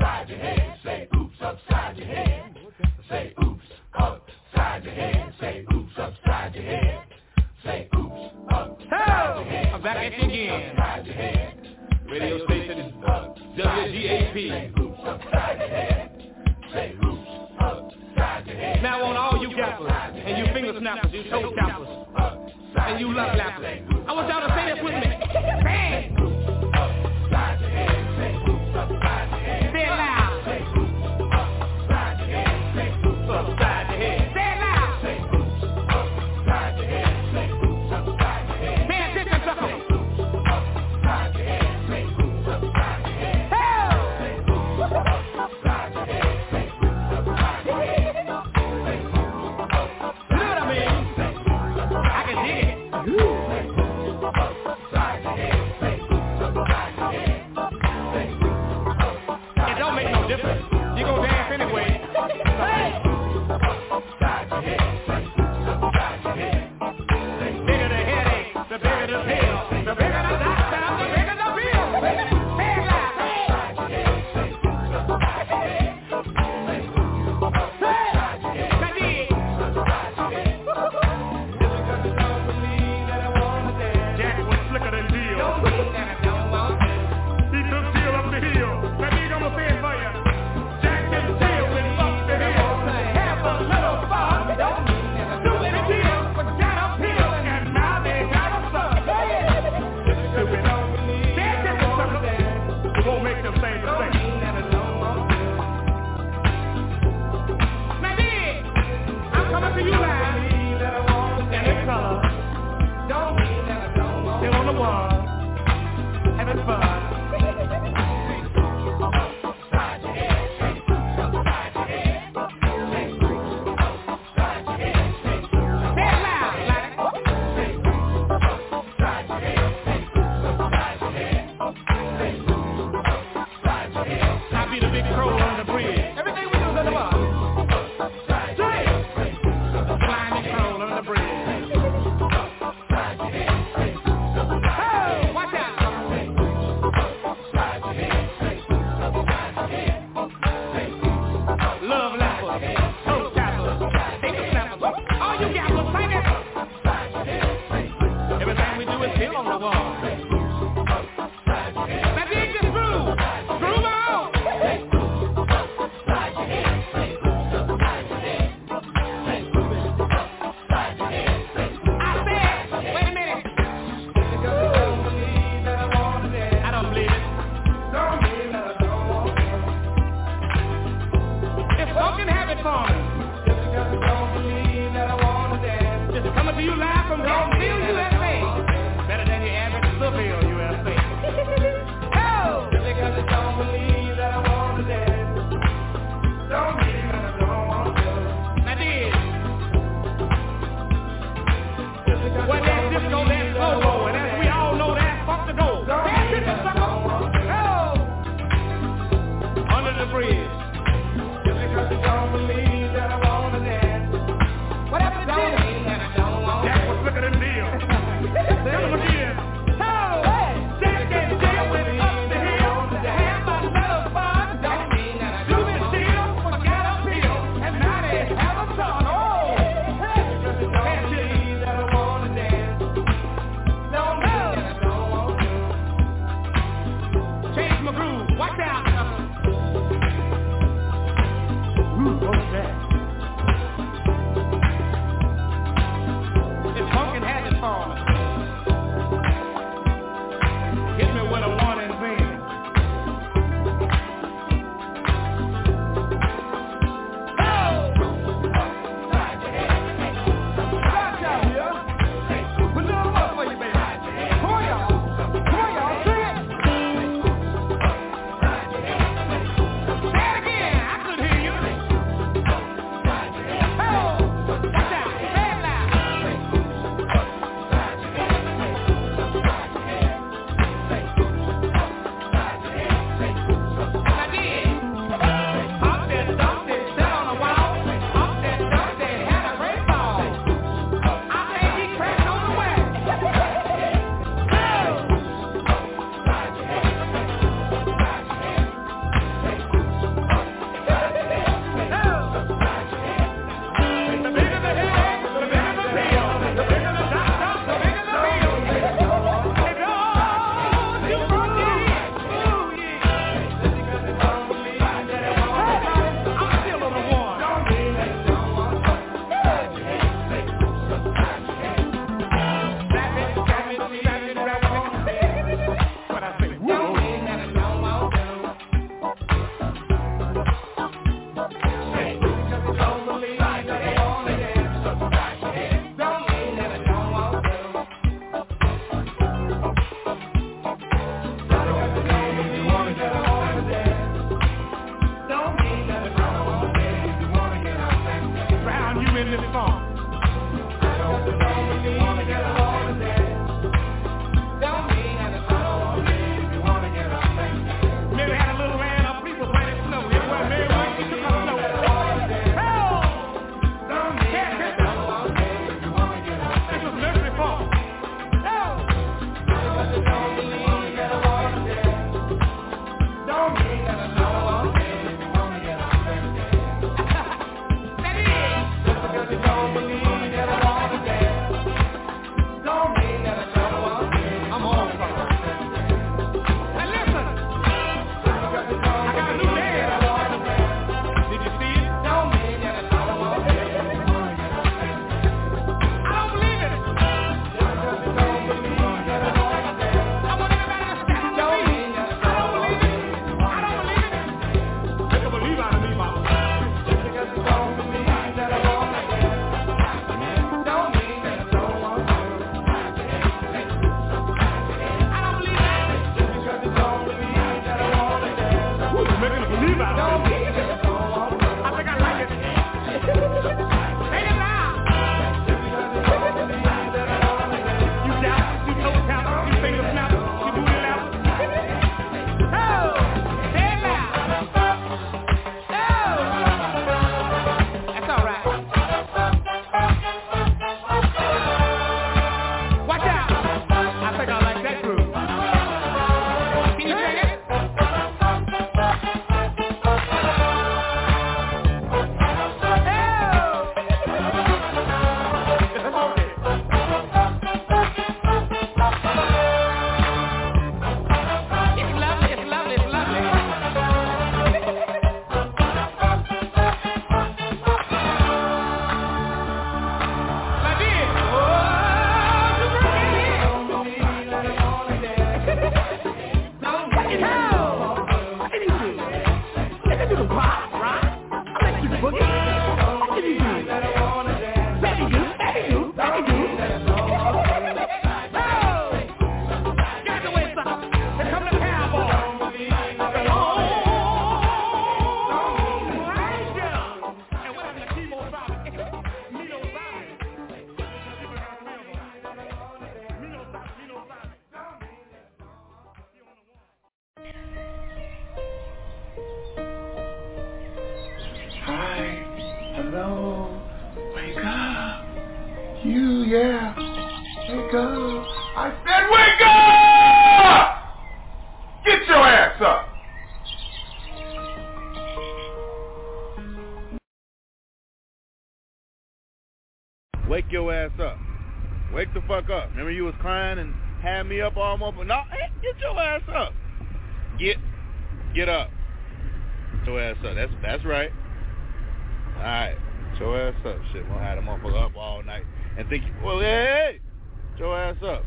your head. Say oops upside your head. Say oops upside your head. Say oops upside your head. Say oops upside your head. I'm back at you again. Upside your head. Radio station is WGAP. Say oops upside your head. Say oops upside your head. Now on all you gappers and you finger snappers, you toe tappers, and you love lappers. I want y'all to say this with me. Bang! Upside your head. Say oops upside your head. that corner. Just because I don't believe that I wanna dance, just coming to you loud. Remember you was crying and had me up all motherfucker. No, hey, get your ass up. Get, get up. Get your ass up. That's that's right. All right, get your ass up. Shit, we'll have the motherfucker up all night and think, well, hey, get your ass up.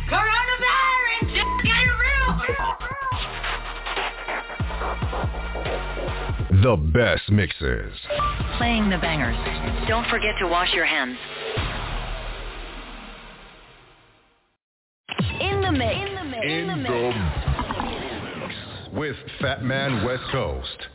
The best mixes. Playing the bangers. Don't forget to wash your hands. In the mix. In the mix. In the mix. With Fat Man West Coast.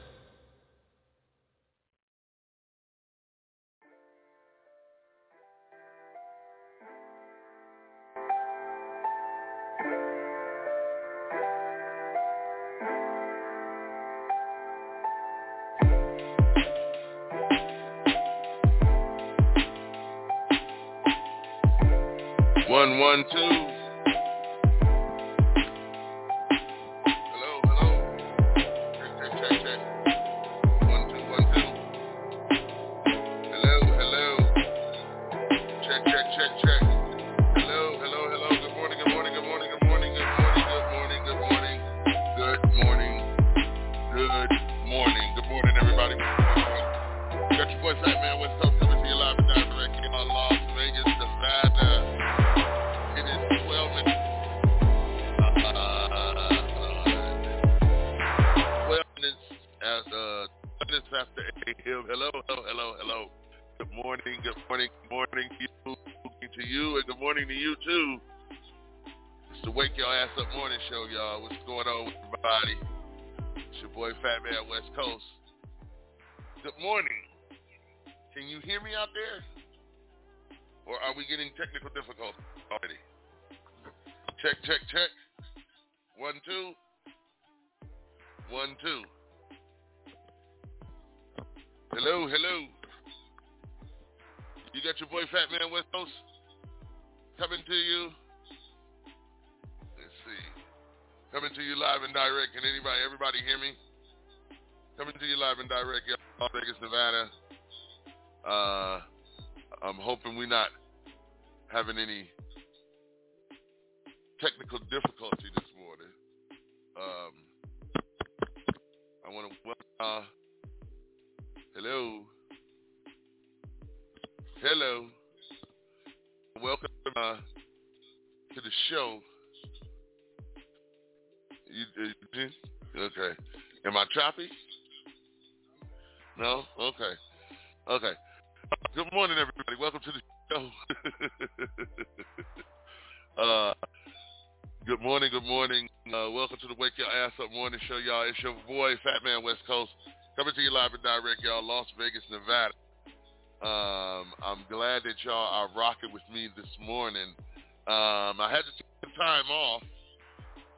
I'm glad that y'all are rocking with me this morning. Um, I had to take some time off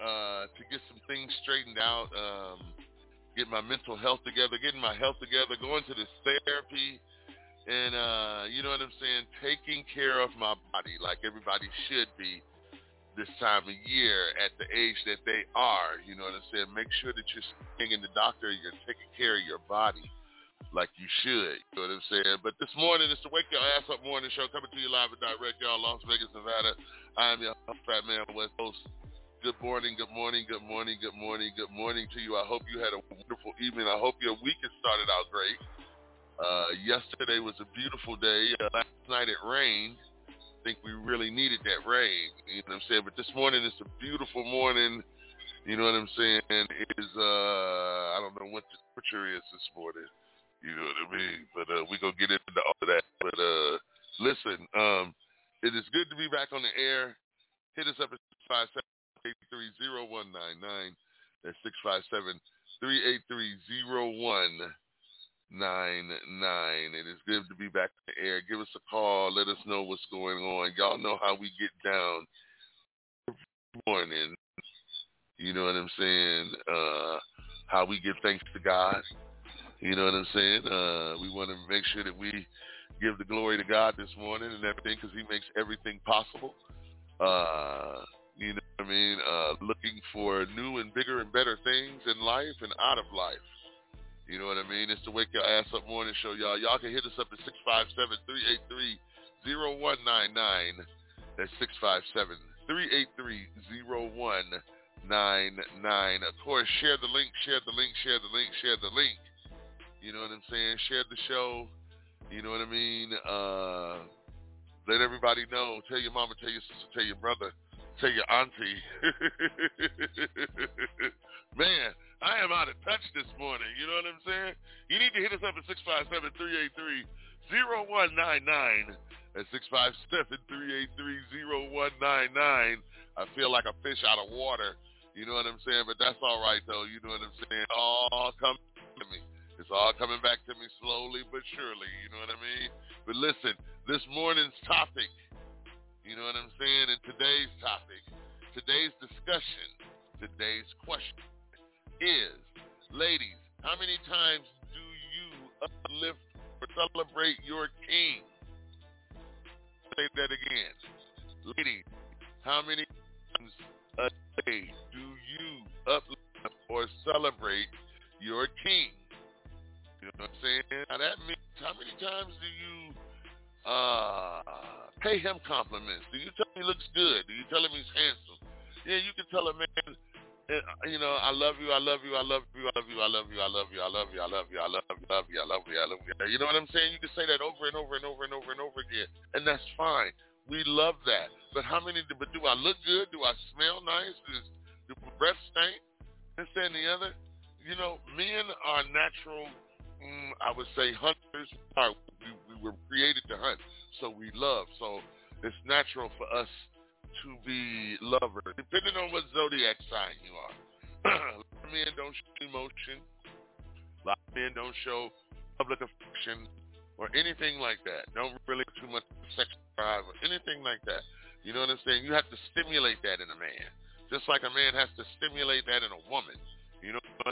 uh, to get some things straightened out, um, get my mental health together, getting my health together, going to this therapy, and uh, you know what I'm saying, taking care of my body like everybody should be this time of year at the age that they are. You know what I'm saying? Make sure that you're seeing the doctor, you're taking care of your body like you should. You know what I'm saying? But this morning, it's the Wake Your Ass Up Morning Show coming to you live and direct, y'all, Las Vegas, Nevada. I am your Fat Man West Coast. Good morning, good morning, good morning, good morning, good morning to you. I hope you had a wonderful evening. I hope your week has started out great. Uh, yesterday was a beautiful day. Uh, last night it rained. I think we really needed that rain. You know what I'm saying? But this morning it's a beautiful morning. You know what I'm saying? It is, uh, I don't know what the temperature is this morning. You know what I mean? But uh, we're to get into all of that. But uh, listen, um, it is good to be back on the air. Hit us up at 577 657-383-0199. That's 657-383-0199. It is good to be back in the air. Give us a call. Let us know what's going on. Y'all know how we get down morning. You know what I'm saying? Uh, how we give thanks to God. You know what I'm saying? Uh, we want to make sure that we give the glory to God this morning and everything because he makes everything possible. Uh, you know what I mean? Uh, looking for new and bigger and better things in life and out of life. You know what I mean? It's the Wake Your Ass Up Morning Show, y'all. Y'all can hit us up at 657-383-0199. That's 657-383-0199. Of course, share the link, share the link, share the link, share the link. You know what I'm saying? Share the show. You know what I mean? Uh, let everybody know. Tell your mama, tell your sister, tell your brother, tell your auntie. Man, I am out of touch this morning. You know what I'm saying? You need to hit us up at 657-383-0199. At 657-383-0199. I feel like a fish out of water. You know what I'm saying? But that's all right, though. You know what I'm saying? All come to me. It's all coming back to me slowly but surely. You know what I mean? But listen, this morning's topic, you know what I'm saying? And today's topic, today's discussion, today's question is, ladies, how many times do you uplift or celebrate your king? Say that again. Ladies, how many times a day do you uplift or celebrate your king? You know what I'm saying? Now that means how many times do you uh, pay him compliments? Do you tell him he looks good? Do you tell him he's handsome? Yeah, you can tell a man, eh, you know, I love you, I love you, I love you, I love you, I love you, I love you, I love you, I love you, I love you, I love you, I love you, I love you. You know what I'm saying? You can say that over and over and over and over and over again, and that's fine. We love that. But how many? But do I look good? Do I smell nice? Does do breath stink? This and the other. You know, men are natural mm, I would say hunters. Are, we, we were created to hunt, so we love. So it's natural for us to be lovers, depending on what zodiac sign you are. a lot of men don't show emotion. A lot of men don't show public affection or anything like that. Don't really too much sex drive or anything like that. You know what I'm saying? You have to stimulate that in a man, just like a man has to stimulate that in a woman.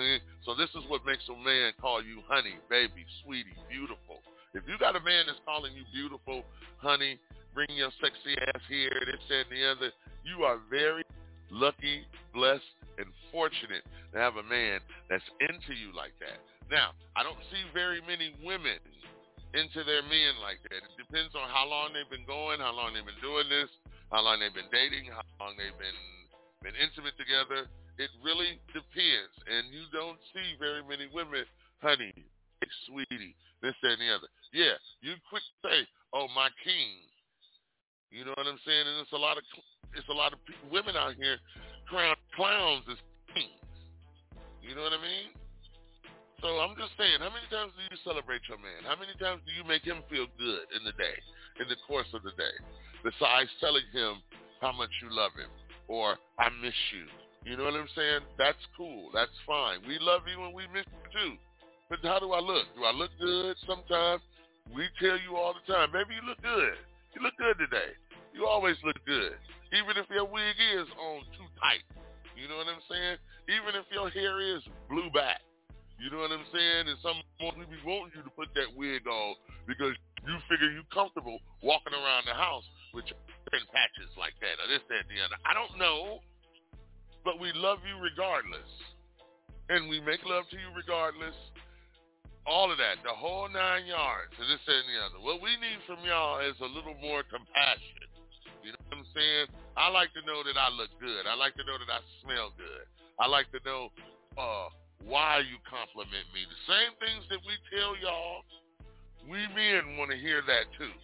I mean? So this is what makes a man call you honey, baby, sweetie, beautiful. If you got a man that's calling you beautiful, honey, bring your sexy ass here, this, and the other, you are very lucky, blessed, and fortunate to have a man that's into you like that. Now, I don't see very many women into their men like that. It depends on how long they've been going, how long they've been doing this, how long they've been dating, how long they've been been intimate together. It really depends, and you don't see very many women, honey, sweetie, this, that, and the other. Yeah, you quick say, "Oh, my king." You know what I'm saying? And it's a lot of it's a lot of people, women out here crown clowns as kings. You know what I mean? So I'm just saying, how many times do you celebrate your man? How many times do you make him feel good in the day, in the course of the day? Besides telling him how much you love him or I miss you. You know what I'm saying? That's cool. That's fine. We love you and we miss you too. But how do I look? Do I look good? Sometimes we tell you all the time, baby, you look good. You look good today. You always look good. Even if your wig is on too tight. You know what I'm saying? Even if your hair is blue back. You know what I'm saying? And some we want you to put that wig on because you figure you comfortable walking around the house with patches like that or this, that, the other. I don't know, but we love you regardless. And we make love to you regardless. All of that, the whole nine yards, and this, and the other. What we need from y'all is a little more compassion. You know what I'm saying? I like to know that I look good. I like to know that I smell good. I like to know uh, why you compliment me. The same things that we tell y'all, we men want to hear that too.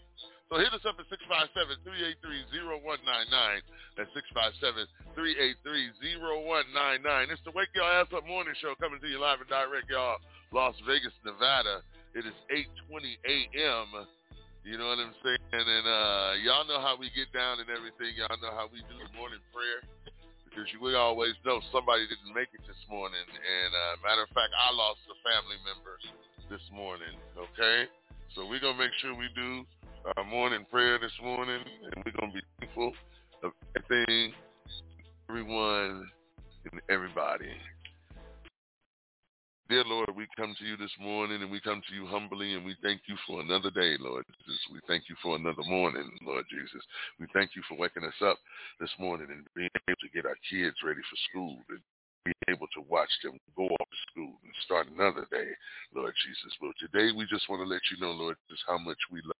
So hit us up at 657-383-0199. That's 657-383-0199. It's the Wake Your Ass Up Morning Show coming to you live and direct, y'all. Las Vegas, Nevada. It is 8.20 a.m. You know what I'm saying? And uh, y'all know how we get down and everything. Y'all know how we do the morning prayer because we always know somebody didn't make it this morning. And uh, matter of fact, I lost a family member this morning. Okay, so we're gonna make sure we do our morning prayer this morning, and we're gonna be thankful of everything, everyone, and everybody. Dear Lord, we come to you this morning and we come to you humbly and we thank you for another day, Lord Jesus. We thank you for another morning, Lord Jesus. We thank you for waking us up this morning and being able to get our kids ready for school and being able to watch them go off to school and start another day, Lord Jesus. But today we just want to let you know, Lord, just how much we love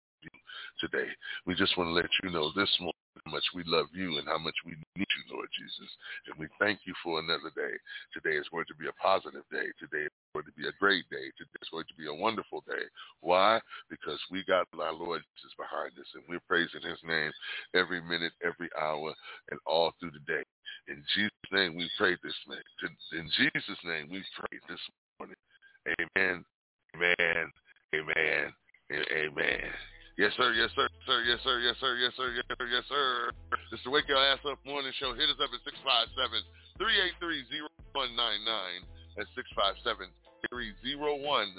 today. We just want to let you know this morning how much we love you and how much we need you, Lord Jesus. And we thank you for another day. Today is going to be a positive day. Today is going to be a great day. Today is going to be a wonderful day. Why? Because we got our Lord Jesus behind us and we're praising his name every minute, every hour, and all through the day. In Jesus' name we pray this man. In Jesus' name we pray this morning. Amen. Amen. Amen. Amen. Yes, sir. Yes, sir. Sir. Yes, sir. Yes, sir. Yes, sir. Yes, sir. Yes, sir. This is the Wake Your Ass Up Morning Show. Hit us up at 657-383-0199. That's 657-30199.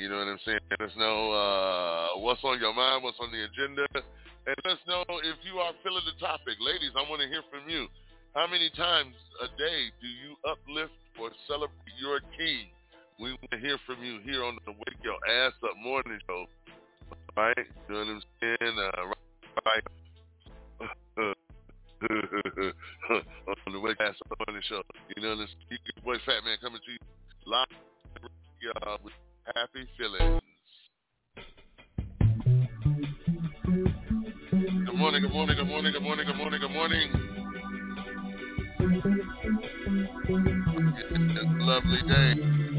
You know what I'm saying? Let us know uh, what's on your mind, what's on the agenda. And let us know if you are feeling the topic. Ladies, I want to hear from you. How many times a day do you uplift or celebrate your king? We want to hear from you here on the Wake Your Ass Up Morning Show. Right? You know what I'm saying? Uh, right. on the Wake Your Ass Up Morning Show. You know, this your boy Fat Man coming to you live uh, with happy feelings. Good morning, good morning, good morning, good morning, good morning, good morning. It's a lovely day.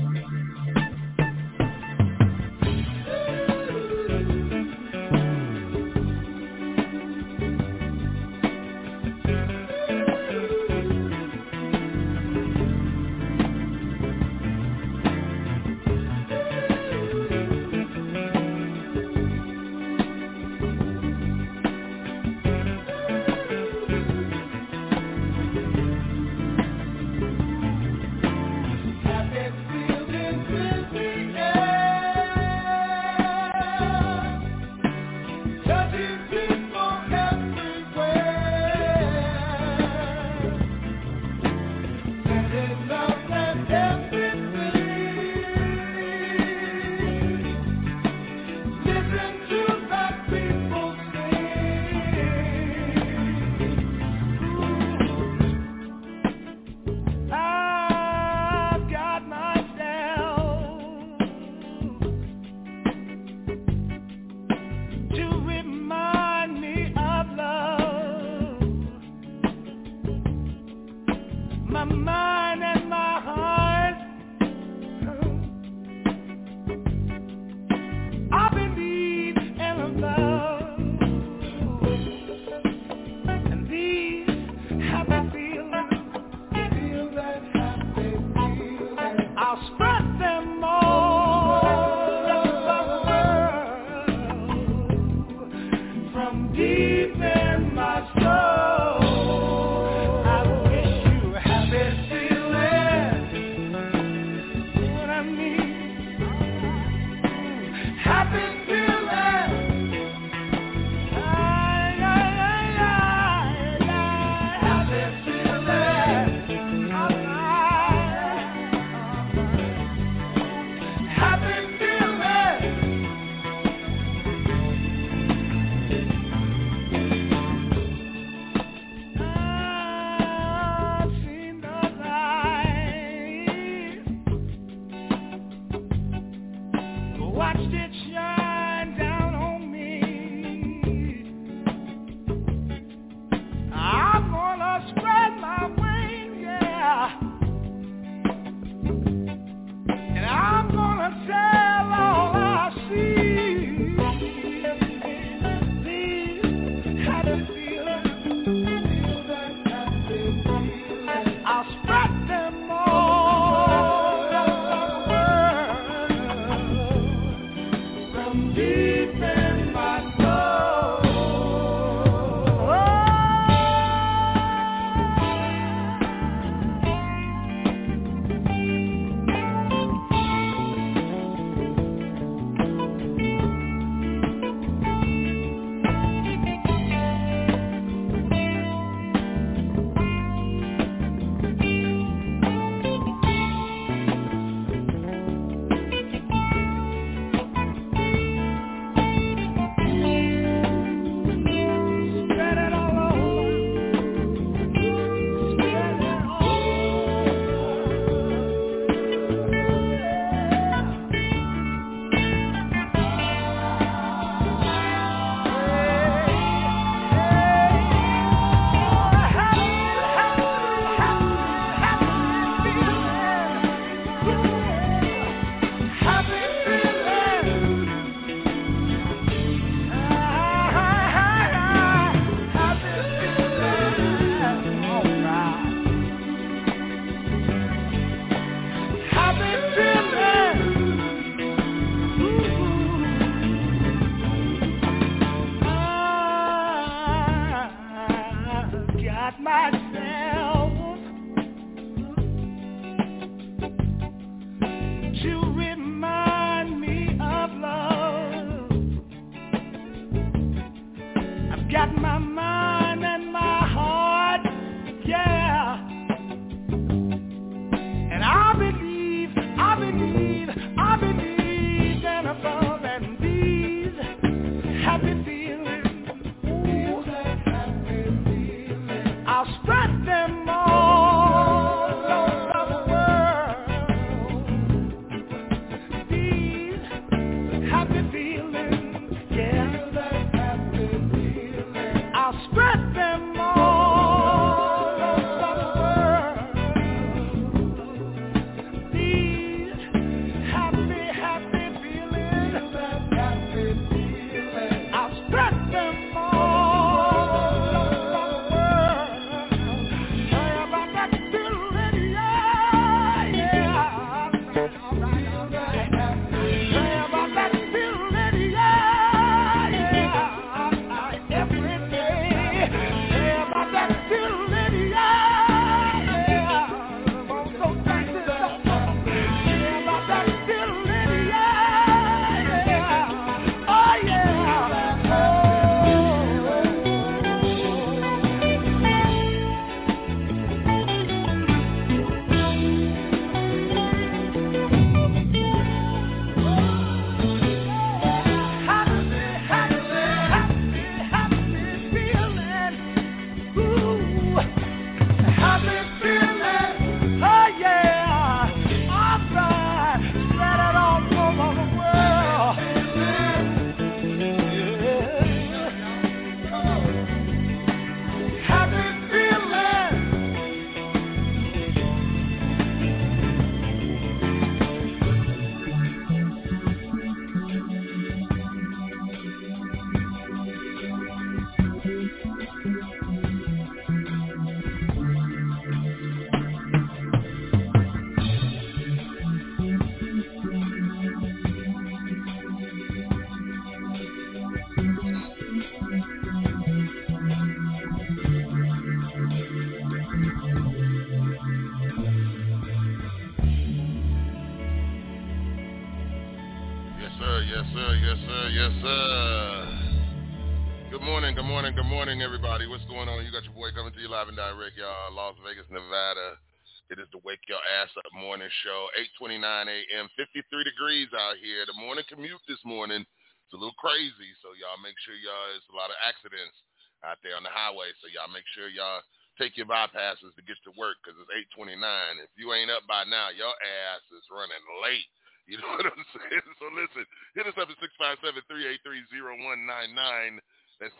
Coming to you live and direct, y'all. Las Vegas, Nevada. It is the Wake Your Ass Up morning show. 8:29 a.m. 53 degrees out here. The morning commute this morning is a little crazy, so y'all make sure y'all. There's a lot of accidents out there on the highway, so y'all make sure y'all take your bypasses to get to work because it's 8:29. If you ain't up by now, your ass is running late. You know what I'm saying? So listen, hit us up at 657-383-0199. That's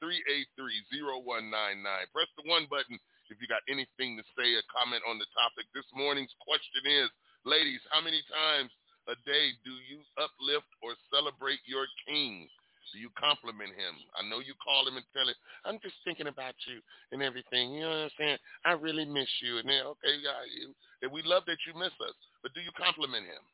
657-383-0199. Press the one button if you got anything to say or comment on the topic. This morning's question is, ladies, how many times a day do you uplift or celebrate your king? Do you compliment him? I know you call him and tell him, I'm just thinking about you and everything. You know what I'm saying? I really miss you. And then, okay, yeah, and we love that you miss us. But do you compliment him?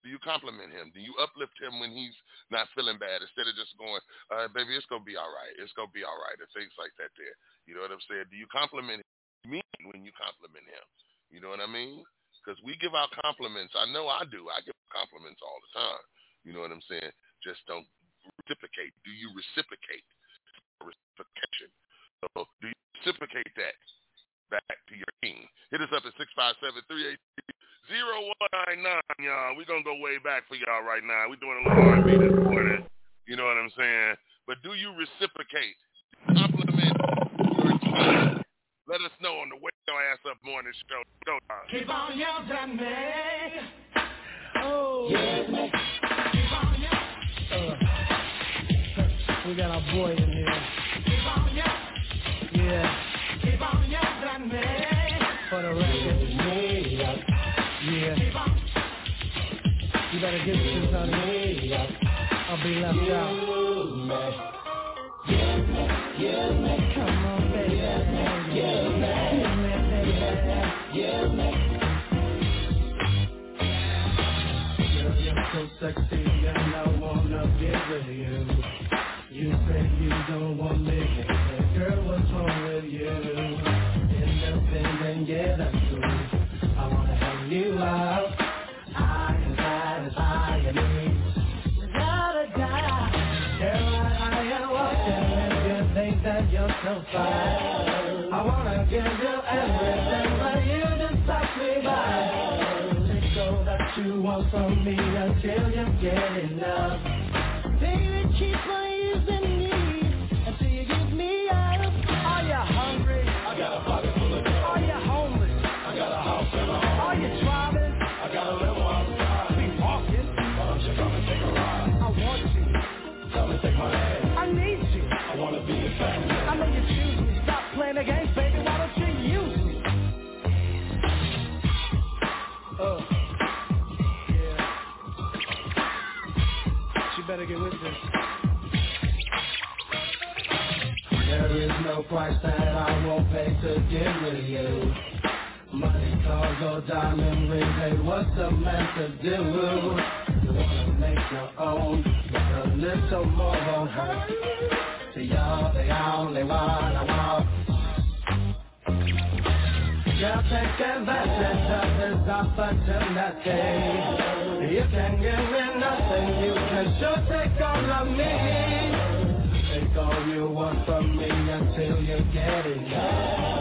Do you compliment him? Do you uplift him when he's not feeling bad instead of just going, uh, baby, it's going to be all right. It's going to be all right. And things like that there. You know what I'm saying? Do you compliment me when you compliment him? You know what I mean? Because we give out compliments. I know I do. I give compliments all the time. You know what I'm saying? Just don't reciprocate. Do you reciprocate? Reciprocation. So do you reciprocate that back to your king? Hit us up at 657 0199, y'all. We're going to go way back for y'all right now. We're doing a little R&B this morning. You know what I'm saying? But do you reciprocate? Compliment your king. Let us know on the Wake Your Ass Up morning show. Go time. Keep on yelling at me. Oh, yeah. Keep on yelling. Uh, we got our boy in here. Keep on yelling. Yeah, You better get this, honey. I'll be left out. Come on, baby. Give me, Girl, you're so sexy and I wanna get with you. You say you don't want I wanna give you everything, but you just pass me by. All that you want from me until you get enough. Baby, keep on better get with this. There is no price that I won't pay to get with you. Money, cars, or diamond rings, hey, what's a man to do? You wanna make your own, but a little more won't hurt. To y'all, the only one I want. Girl, take advantage of this opportunity. You can give me nothing, you can sure take all of me. Take all you want from me until you get enough.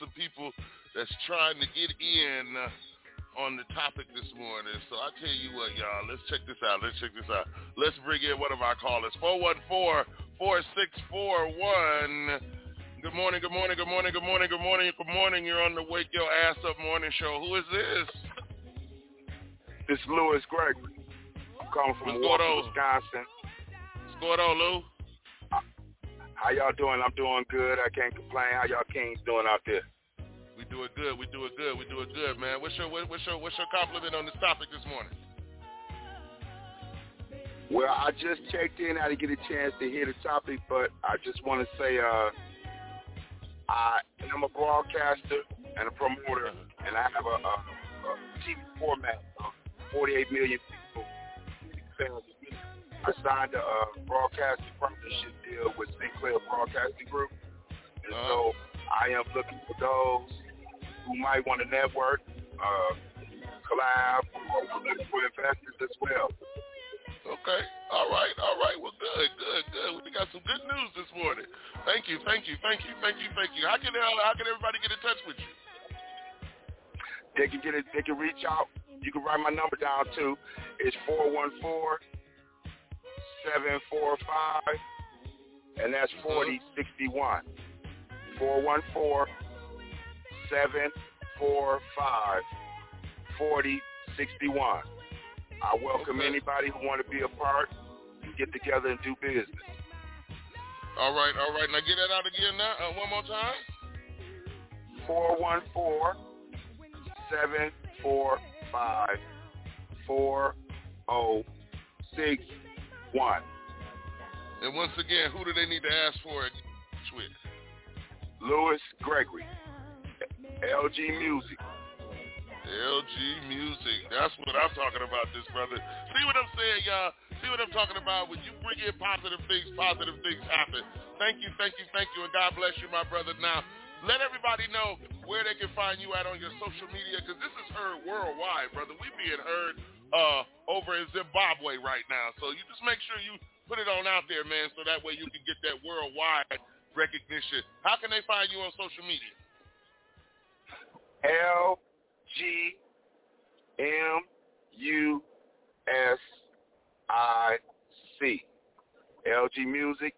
Some people that's trying to get in uh, on the topic this morning. So I tell you what, y'all. Let's check this out. Let's check this out. Let's bring in one of our callers. 414-4641. Good morning. Good morning. Good morning. Good morning. Good morning. Good morning. You're on the Wake Your Ass Up morning show. Who is this? This is Lewis Gregory. I'm calling from What's Milwaukee. Wisconsin. What's going on, Lou? How y'all doing? I'm doing good. I can't complain. How y'all kings doing out there? We do it good. We do it good. We do it good, man. What's your what's your what's your compliment on this topic this morning? Well, I just checked in. I didn't get a chance to hear the topic, but I just want to say uh, I am a broadcaster and a promoter, and I have a, a, a TV format of 48 million people. I signed a uh, broadcasting partnership deal with Sinclair Broadcasting Group, and so I am looking for those who might want to network, uh, collab, or looking for investors as well. Okay. All right. All right. Well, good. Good. Good. We got some good news this morning. Thank you. Thank you. Thank you. Thank you. Thank you. How can uh, how can everybody get in touch with you? They can get it. They can reach out. You can write my number down too. It's four one four seven four five, and that's forty sixty one. Four one four seven four five forty sixty one. I welcome anybody who want to be a part and get together and do business. All right. All right. Now get that out again now. Uh, one more time. Four one four seven four five four six one. And once again, who do they need to ask for it with? Lewis Gregory, LG Music. LG Music. That's what I'm talking about, this brother. See what I'm saying, y'all? See what I'm talking about? When you bring in positive things, positive things happen. Thank you, thank you, thank you, and God bless you, my brother. Now, let everybody know where they can find you at on your social media, because this is heard worldwide, brother. We being heard uh, over in Zimbabwe right now. So you just make sure you put it on out there, man, so that way you can get that worldwide recognition. How can they find you on social media? L G M U S I C. LG Music.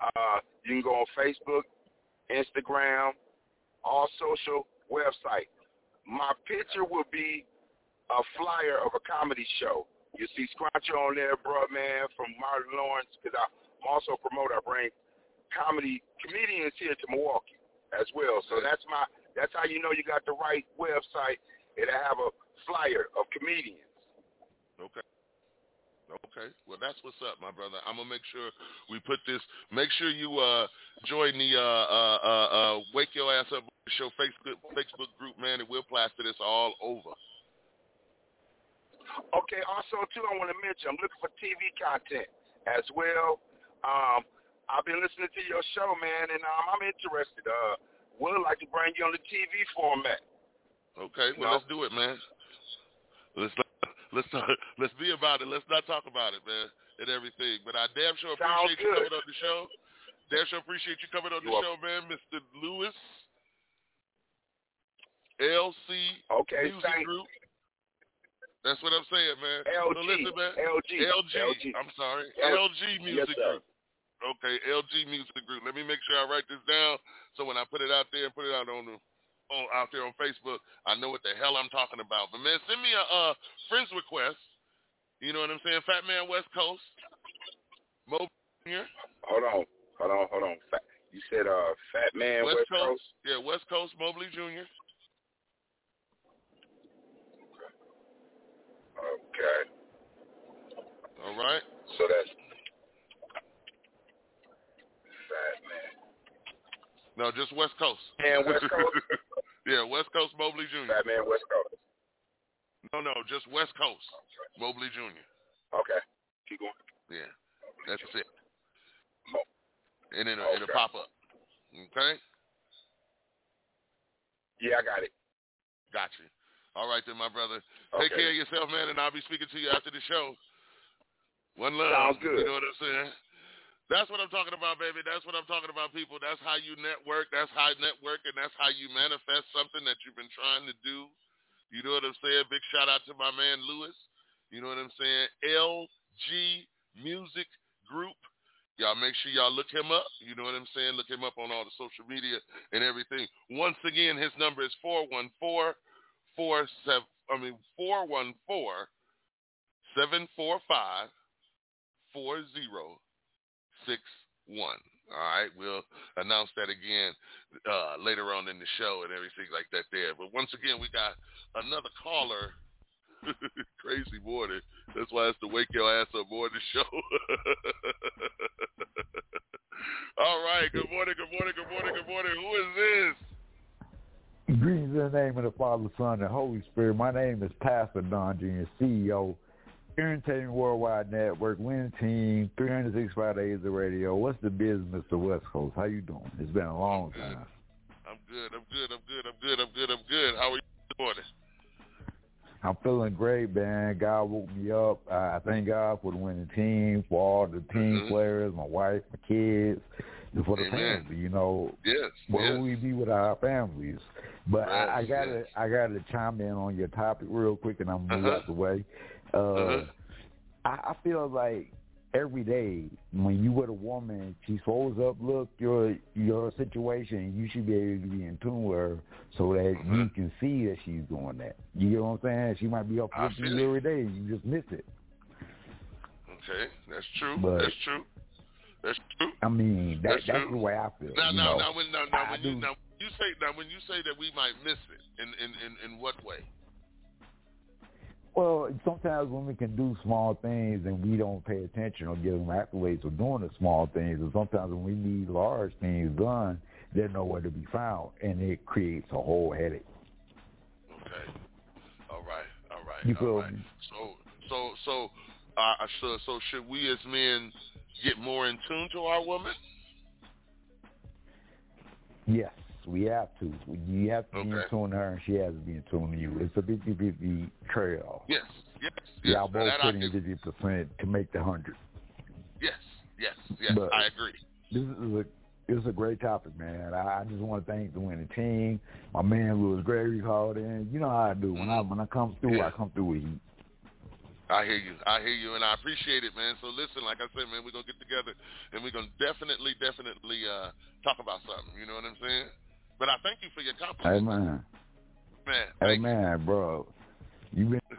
Uh, you can go on Facebook, Instagram, all social website. My picture will be a flyer of a comedy show. You see Scruncher on there, bro, man, from Martin Lawrence, because I'm also a promoter. I bring comedy comedians here to Milwaukee as well. So that's my that's how you know you got the right website. It'll have a flyer of comedians. Okay. Okay. Well, that's what's up, my brother. I'm gonna make sure we put this. Make sure you uh join the uh uh uh, uh Wake Your Ass Up Show Facebook Facebook group, man, and we'll plaster this all over. Okay. Also, too, I want to mention I'm looking for TV content as well. Um, I've been listening to your show, man, and um, I'm interested. Uh, would like to bring you on the TV format. Okay. Well, let's do it, man. Let's let's talk, let's be about it. Let's not talk about it, man, and everything. But I damn sure Sounds appreciate you coming on the show. Damn sure appreciate you coming on the You're show, man, Mr. Lewis. LC Okay, Music thank- Group. That's what I'm saying, man. LG, So listen, man. LG, LG. LG. I'm sorry. LG Music sir. Group. Okay, LG Music Group. Let me make sure I write this down so when I put it out there and put it out on the on out there on Facebook, I know what the hell I'm talking about. But man, send me a uh, friends request. You know what I'm saying? Fat Man West Coast. Mo Jr. Hold on, hold on, hold on. You said uh, Fat Man West, West, Coast. Yeah, West Coast Mobley Jr. Okay. All right. So that's Fat Man. No, just West Coast. Man West Coast. yeah, West Coast Mobley Jr. Fat Man West Coast. No, no, just West Coast Mobley Jr. Okay. Keep going. Yeah, that's it. And it'll, it'll pop up. Okay? Yeah, I got it. Got Gotcha. All right then, my brother. Take Okay. care of yourself, man, and I'll be speaking to you after the show. One love. Sounds good. You know what I'm saying? That's what I'm talking about, baby. That's what I'm talking about, people. That's how you network. That's how you network, and that's how you manifest something that you've been trying to do. You know what I'm saying? Big shout out to my man Lewis. You know what I'm saying? LG Music Group. Y'all make sure y'all look him up. You know what I'm saying? Look him up on all the social media and everything. Once again, his number is 414 47 I mean 414 745 4061. All right, we'll announce that again uh, later on in the show and everything like that there. But once again, we got another caller. Crazy morning. That's why it's the Wake Your Ass Up morning show. All right, good morning, good morning, good morning, good morning. Who is this? In the name of the Father, Son, and Holy Spirit. My name is Pastor Don Jr., CEO, Entertainment Worldwide Network, winning team, 365 days of radio. What's the business, Mr. West Coast? How you doing? It's been a long time. I'm good, I'm good, I'm good, I'm good, I'm good, I'm good. How are you morning? I'm feeling great, man. God woke me up. I thank God for the winning team, for all the team Mhm. players, my wife, my kids, for the Amen. family. You know, Yes, where yes. would we be with our families? But I, I gotta, yes. I gotta chime in on your topic real quick, and I'm gonna move Uh-huh. out the way. Uh, Uh-huh. I, I feel like every day when you with a woman, she throws up, look your your situation, you should be able to be in tune with her so that Uh-huh. you can see that she's doing that. You get what I'm saying? She might be up with you. every day, and you just miss it. Okay, that's true. But- that's true. That's true. I mean, that, That's that's, the way I feel. Now, you now, know? now, when, now, now, when you now you say now when you say that we might miss it, in in in, in what way? Well, sometimes women can do small things and we don't pay attention or give them accolades for doing the small things. And sometimes when we need large things done, they're nowhere to be found, and it creates a whole headache. Okay. All right. All right. You feel right. me? So so so uh so so should we as men get more in tune to our woman? Yes, we have to. You have to be in tune to her, and she has to be in tune to you. It's a 50-50 trade-off. Yes. Yes. Yes. Y'all both putting 50% to make the 100. Yes. Yes. Yes. But- I agree. This is a this is a great topic, man. I, I just want to thank the winning team. My man Lewis Gregory called in. You know how I do. When I when I come through, I come through with heat. I hear you. I hear you, and I appreciate it, man. So listen, like I said, man, we're gonna get together and we're gonna definitely, definitely uh talk about something. You know what I'm saying? But I thank you for your compliment, man, man. hey man, bro, you been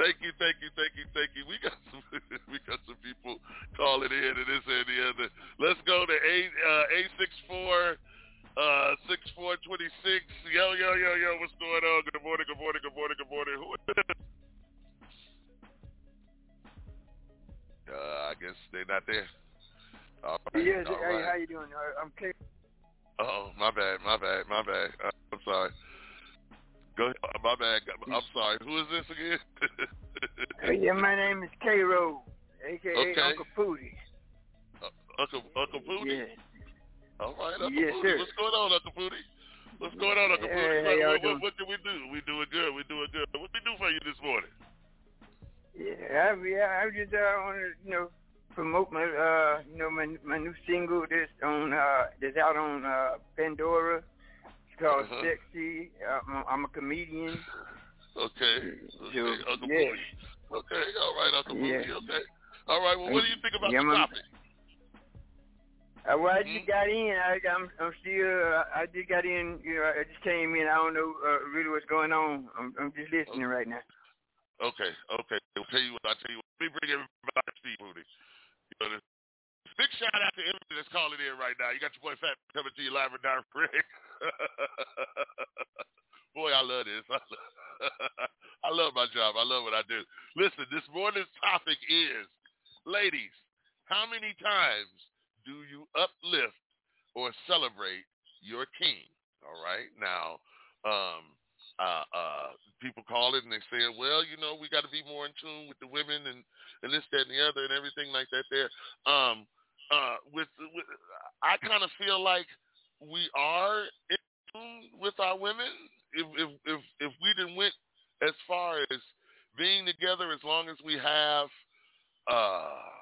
thank you, thank you, thank you, thank you. We got some, we got some people calling in and this and the other. Let's go to a uh, eight six four. Uh, six four twenty six. Yo, yo, yo, yo. What's going on? Good morning. Good morning. Good morning. Good morning. Who is this? Uh, I guess they're not there. All right. Yes, all hey, right. how you doing? Uh, I'm K. Oh, my bad, my bad, my bad. Uh, I'm sorry. Go ahead. Uh, my bad. I'm sorry. Who is this again? Hey, yeah, my name is K. Rowe, aka Okay. Uncle Pooty. Uncle Uncle Pooty. Yeah. All right, Uncle Yes, sir. What's going on, Uncle Booty? What's going on, Uncle Hey, how y'all what, what, what can we do? We doing good. We doing good. What we do for you this morning? Yeah, I, yeah, I just uh, want to, you know, promote my, uh, you know, my my new single that's on, uh, that's out on uh, Pandora. It's called Uh-huh. Sexy. I'm, I'm a comedian. Okay. Okay, Uncle yeah. Pooty. Okay, all right, Uncle Yeah. Pooty. Okay. All right. Well, what do you think about Yeah, the topic? Uh, well, I Hmm? just got in. I, I'm, I'm still. Uh, I just got in. You know, I just came in. I don't know uh, really what's going on. I'm, I'm just listening right now. Okay, okay. I'll tell you what. I'll tell you what. Let me bring everybody to Steve Moody. You know, big shout out to everybody that's calling in right now. You got your boy Fat coming to you live and direct. boy, I love this. I love, I love my job. I love what I do. Listen, this morning's topic is, ladies, how many times do you uplift or celebrate your king? All right. Now, um, uh, uh, people call it and they say, well, you know, we got to be more in tune with the women and, and this, that, and the other and everything like that there. Um, uh, with, with I kind of feel like we are in tune with our women. If, if, if, if we didn't went as far as being together as long as we have, Uh,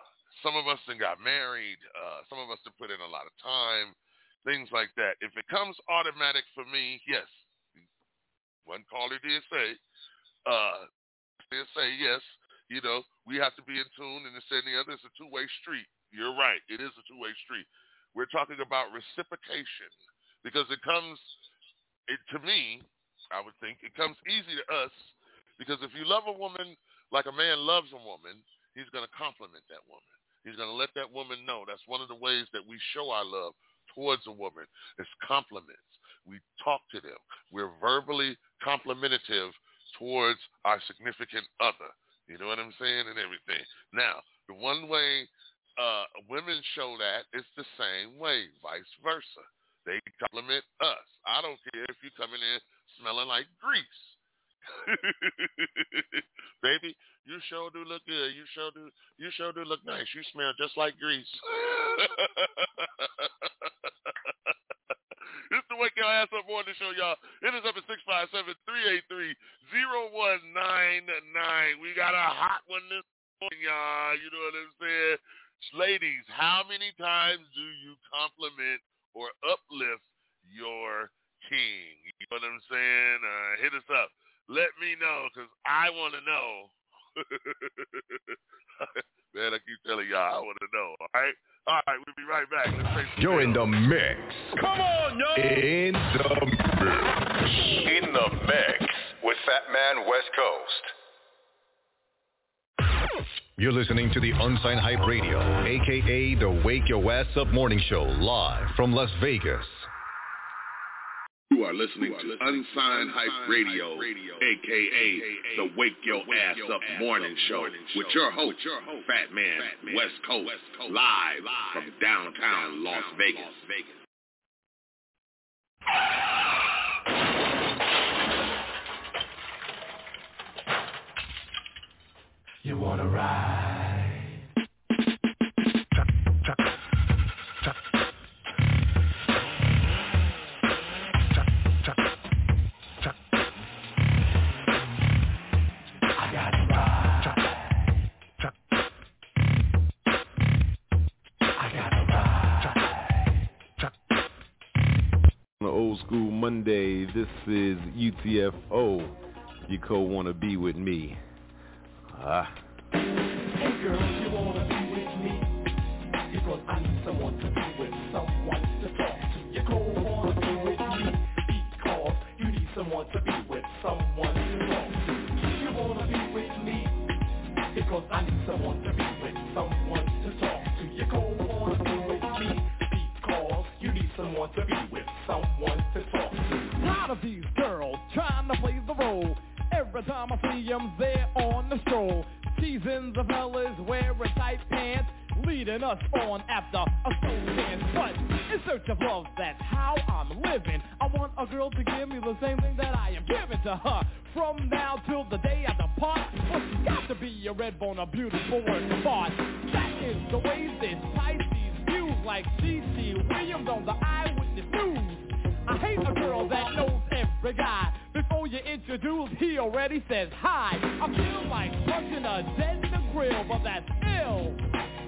some of us then got married. Uh, some of us have put in a lot of time, things like that. If it comes automatic for me, yes. One caller did say, uh, did say yes. You know, we have to be in tune, and and the other. It's a two-way street. You're right. It is a two-way street. We're talking about reciprocation because it comes, it, to me, I would think, it comes easy to us because if you love a woman like a man loves a woman, he's going to compliment that woman. He's going to let that woman know. That's one of the ways that we show our love towards a woman is compliments. We talk to them. We're verbally complimentative towards our significant other. You know what I'm saying? And everything. Now, the one way uh, women show that is the same way, vice versa. They compliment us. I don't care if you're coming in smelling like grease. Baby, you sure do look good. You sure do you sure do look nice. You smell just like grease. It's the Wake Your Ass Up Morning Show, y'all. It is up at 657-383-0199. We got a hot one this morning, y'all. You know what I'm saying? Ladies, how many times do you compliment or uplift your king? You know what I'm saying? Uh, hit us up. Let me know, because I want to know. Man, I keep telling y'all I want to know, all right? All right, we'll be right back. Let's take You're in the mix. Come on, yo. In the mix. In the mix with Fat Man West Coast. You're listening to the Unsigned Hype Radio, aka the Wake Your Ass Up Morning Show, live from Las Vegas. You are listening to Unsigned Hype Radio, aka the Wake Your Ass Up Morning Show, with your host, Fat Man West Coast, live from downtown Las Vegas. You wanna ride? School Monday, this is UTFO. You co wanna be with me. Ah. Hey girl, you wanna be with me? Because I need someone to be with, someone to talk to. You go wanna be with me? Because you need someone to be with, someone to talk to. You wanna be with me? Because I need someone to be with, someone to talk to. You go wanna be with me? Because you need someone to be with, time I see them, they're on the stroll. Seasons of hell is wearing tight pants, leading us on after a soul dance. But in search of love, that's how I'm living. I want a girl to give me the same thing that I am giving to her. From now till the day I depart, well, she's got to be a red bone, a beautiful work of art. That is the way this Pisces views like C.C. Williams on the Eyewitness News. I hate a girl that knows every guy. Before you introduce, he already says hi. I feel like punching a dead in the grill, but that's ill.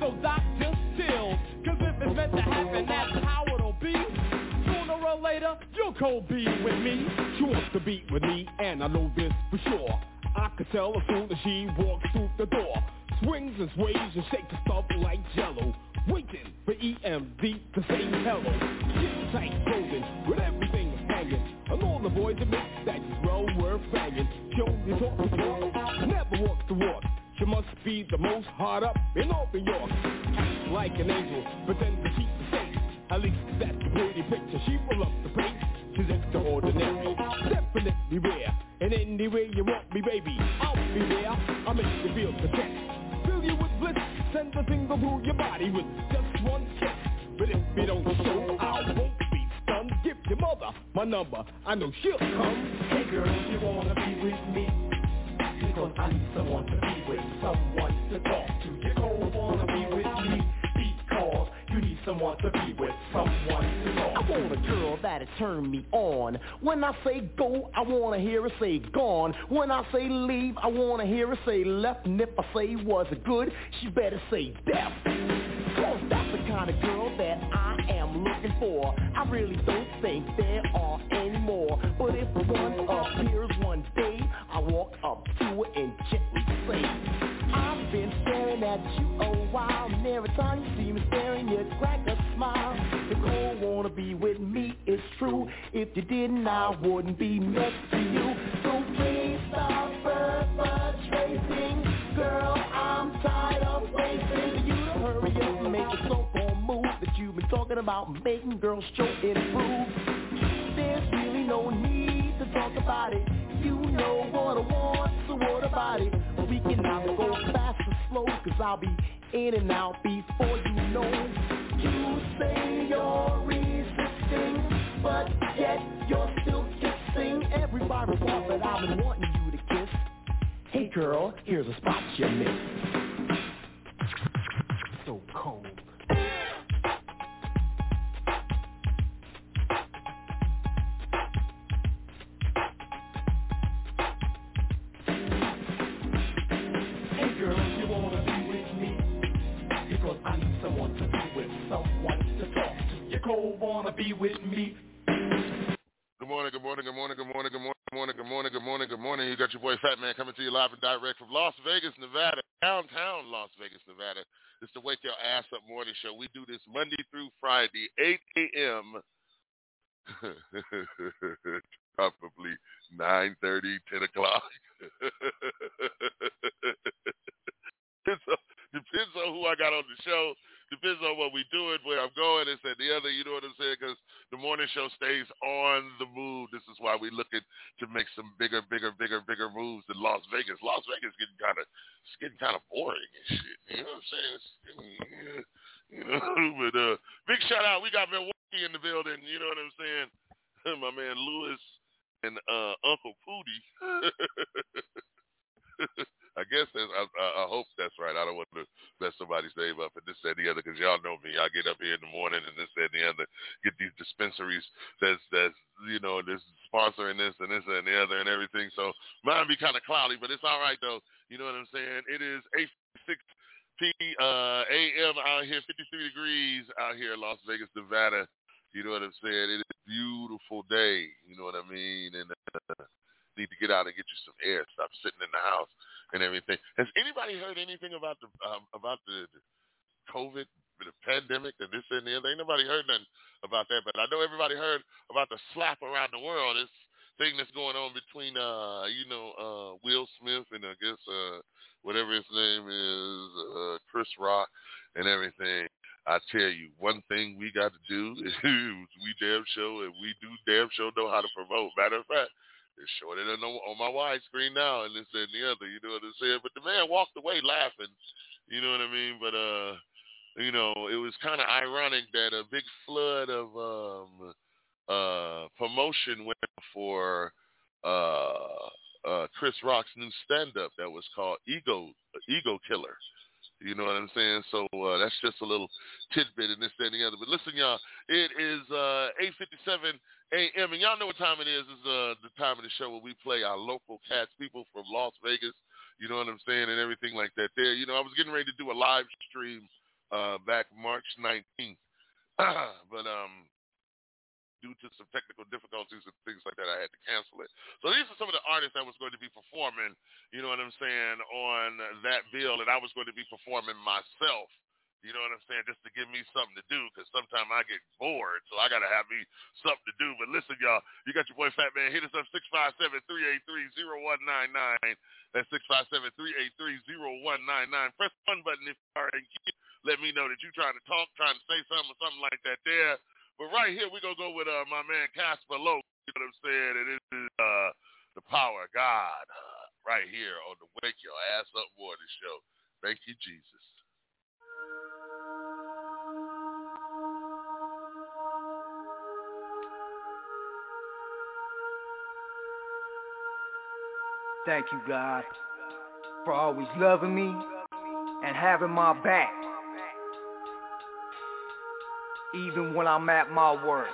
So doc, just chill. Cause if it's meant to happen, that's how it'll be. Sooner or later, you'll co-be with me. She wants to be with me, and I know this for sure. I could tell as soon as she walks through the door. Swings and sways and shakes the stuff like jello. Waiting for EMD to say hello. Get tight clothing with everything hanging. And all the boys admit that she's worth banging. She only talks the talk, never walks the walk. She must be the most hard up in all New York. Like an angel, pretend to keep the faith. At least that's the pretty picture she will love to paint. She's extraordinary, definitely rare. And any way you want me, baby, I'll be there. I'll make you feel content. Fill you with bliss, send a single through your body with just one kiss. But if you don't show, I won't be stunned. Give your mother my number, I know she'll come. Hey girl, you wanna be with me? Because I need someone to be with, someone to talk to. You go wanna be with me? Because you need someone to be with, someone to talk I want a girl that'll turn me on. When I say go, I wanna hear her say gone. When I say leave, I wanna hear her say left. And if I say was good, she better say deaf. Cause that's the kind of girl that I looking for. I really don't think there are any more. But if one appears one day, I walk up to it and gently say, I've been staring at you a while, and every time you see me staring, you crack a smile. Nicole wanna be with me, it's true. If you didn't, I wouldn't be next to you. So please stop perpetrating, girl. I'm tired of waiting. Talking about, making girls show improve. There's really no need to talk about it. You know what I want, so what about it? We can either go fast or slow, cause I'll be in and out before you know. You say you're resisting, but yet you're still kissing everybody report that I've been wanting you to kiss. Hey girl, here's a spot you missed. So cold. Cold wanna be with me? Good morning, good morning, good morning, good morning, good morning, good morning, good morning, good morning, good morning. You got your boy Fat Man coming to you live and direct from Las Vegas, Nevada, downtown Las Vegas, Nevada. It's the Wake Your Ass Up Morning Show. We do this Monday through Friday, 8 a.m. Probably 9.30, 10 o'clock. depends, on, depends on who I got on the show. Depends on what we doing, where I'm going, this and the other. You know what I'm saying? Because the morning show stays on the move. This is why we looking to make some bigger, bigger, bigger, bigger moves in Las Vegas. Las Vegas getting kind of, it's getting kind of boring and shit. You know what I'm saying? It's, you know, but uh, big shout out. We got Milwaukee in the building. You know what I'm saying? My man Lewis and uh, Uncle Pooty. I guess that's, I, I, hope that's right. I don't want to mess somebody's name up and this and the other because y'all know me. I get up here in the morning and this and the other, get these dispensaries that's that's you know this sponsoring this and this and the other and everything. So mine be kind of cloudy, but it's all right though. You know what I'm saying? It is eight six uh, a.m. out here, 53 degrees out here in Las Vegas, Nevada. You know what I'm saying? It is a beautiful day. You know what I mean? And uh, need to get out and get you some air. Stop sitting in the house and everything. Has anybody heard anything about the um, about the, COVID, the pandemic, and this and the other? Ain't nobody heard nothing about that. But I know everybody heard about the slap around the world. This thing that's going on between uh you know uh Will Smith and I guess uh whatever his name is uh Chris Rock and everything. I tell you, one thing we got to do is we damn sure and we do damn sure know how to promote. Matter of fact, it's showing on, on my widescreen now and this and the other. You know what I'm saying? But the man walked away laughing. You know what I mean? But uh, you know, it was kind of ironic that a big flood of um uh promotion went for uh uh Chris Rock's new stand-up that was called Ego Ego Killer. You know what I'm saying? So uh, that's just a little tidbit and this, that, and the other. But listen, y'all, it is uh, 8.57 a.m. And y'all know what time it is. It's uh, the time of the show where we play our local cats, people from Las Vegas. You know what I'm saying? And everything like that there. You know, I was getting ready to do a live stream uh, back March 19th. but um, due to some technical difficulties and things like that, I had to cancel it. So these are some of the artists that was going to be performing, you know what I'm saying, on that bill, and I was going to be performing myself. You know what I'm saying? Just to give me something to do, because sometimes I get bored, so I got to have me something to do. But listen, y'all, you got your boy Fat Man. Hit us up, 657-383-0199. That's 657-383-0199. Press one button if you are, and keep, let me know that you're trying to talk, trying to say something or something like that there. But right here, we're going to go with uh, my man Casper Lowe. You know what I'm saying? And it is uh, the power of God uh, right here on the Wake Your Ass Up Morning Show. Thank you, Jesus. Thank you, God, for always loving me and having my back. Even when I'm at my worst.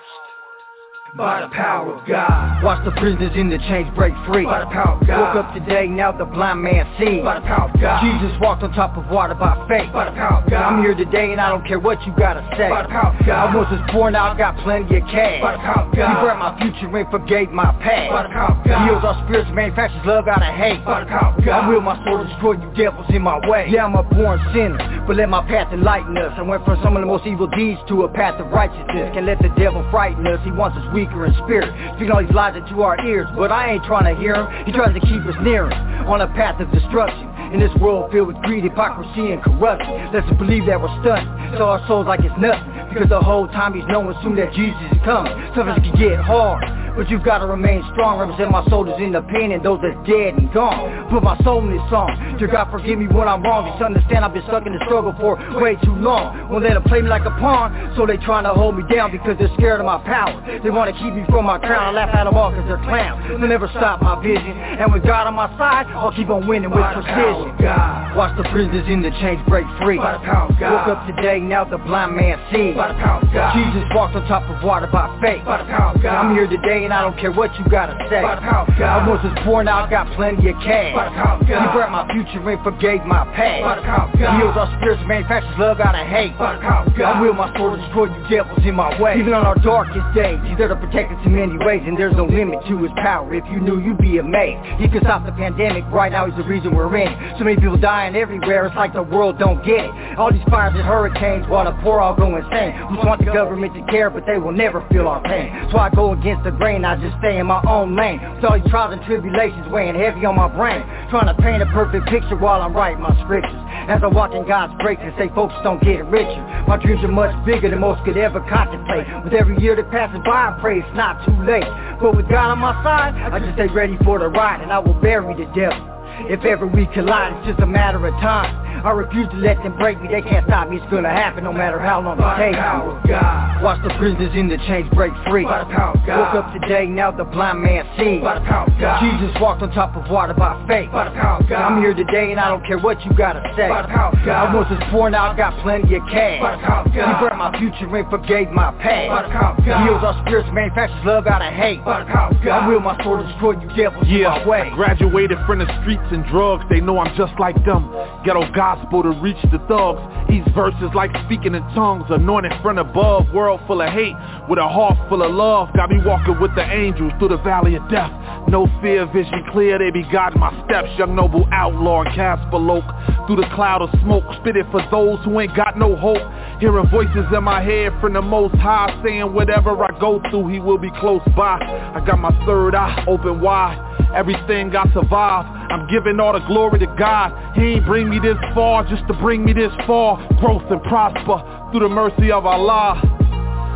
By the power of God. Watch the prisoners in the chains break free. By the power of God. Woke up today, now the blind man sees. By the power of God. Jesus walked on top of water by faith. By the power of God. I'm here today and I don't care what you gotta say. By the power of God. I once was poor, now I got plenty of cash. By the power of God. He brought my future and forgave my past. By the power of God. Heals our spirits, manufactures love out of hate. By the power of God. I will my soul destroy you devils in my way. Yeah, I'm a born sinner, but let my path enlighten us. I went from some of the most evil deeds to a path of righteousness. Can't let the devil frighten us. He wants us weaker in spirit. Speaking all these lies into our ears, but I ain't trying to hear him. He tries to keep us near him on a path of destruction. In this world filled with greed, hypocrisy, and corruption. Let's believe that we're stunned. Sell our souls like it's nothing. Because the whole time he's knowing soon that Jesus is coming. Something can get hard. But you gotta remain strong, represent my soldiers in the pain and those that's dead and gone. Put my soul in this song. Dear God, forgive me when I'm wrong. Just understand I've been stuck in the struggle for way too long. Won't let them play me like a pawn, so they trying to hold me down because they're scared of my power. They wanna keep me from my crown. I laugh at them all cause they're clowns. They'll never stop my vision. And with God on my side, I'll keep on winning with precision. God. Watch the prisoners in the chains break free. By the power of God. Woke up today, now the blind man sees. By the power of God. Jesus walked on top of water by faith. By the power of God. I'm here today and I don't care what you gotta say. By the power of God. I was poor, now I got plenty of cash. By the power of God. He brought my future and forgave my past. By the power of God. Heals our spirits, manufactures love out of hate. By the power of God. I will my sword destroy you devils in my way. Even on our darkest days, he's there to protect us in many ways, and there's no limit to his power. If you knew, you'd be amazed. He could stop the pandemic right now. He's the reason we're in. it. So many people dying everywhere. It's like the world don't get it. All these fires and hurricanes, while the poor all go insane. We want the government to care, but they will never feel our pain. So I go against the grain. I just stay in my own lane. With all these trials and tribulations weighing heavy on my brain, trying to paint a perfect picture while I'm writing my scriptures. As I walk in God's stay focused on getting richer. My dreams are much bigger than most could ever contemplate. With every year that passes by, I pray it's not too late. But with God on my side, I just stay ready for the ride, and I will bury the devil. If ever we collide, it's just a matter of time. I refuse to let them break me, they can't stop me, it's gonna happen no matter how long it takes. Power God. Watch the prisoners in the chains break free. By the power God. Woke up today, now the blind man sees. By the power God. Jesus walked on top of water by faith. By the power God. I'm here today and I don't care what you gotta say. By the power God. I once was poor, now I got plenty of cash. By the power God. He brought my future and forgave my past. By the power God. Heals our spirits, manufactures love out of hate. By the power God. I will my sword destroy you devils in my way. I graduated from the streets and drugs, they know I'm just like them. Ghetto gospel to reach the thugs. These verses like speaking in tongues, anointed from above, world full of hate, with a heart full of love. Got me walking with the angels through the valley of death. No fear, vision clear, they be guiding my steps. Young noble outlaw and Casper Loke. Through the cloud of smoke, spit it for those who ain't got no hope. Hearing voices in my head from the most high, saying whatever I go through, he will be close by. I got my third eye open wide. Everything I survive, I'm giving all the glory to God. He ain't bring me this far just to bring me this far. Growth and prosper through the mercy of Allah.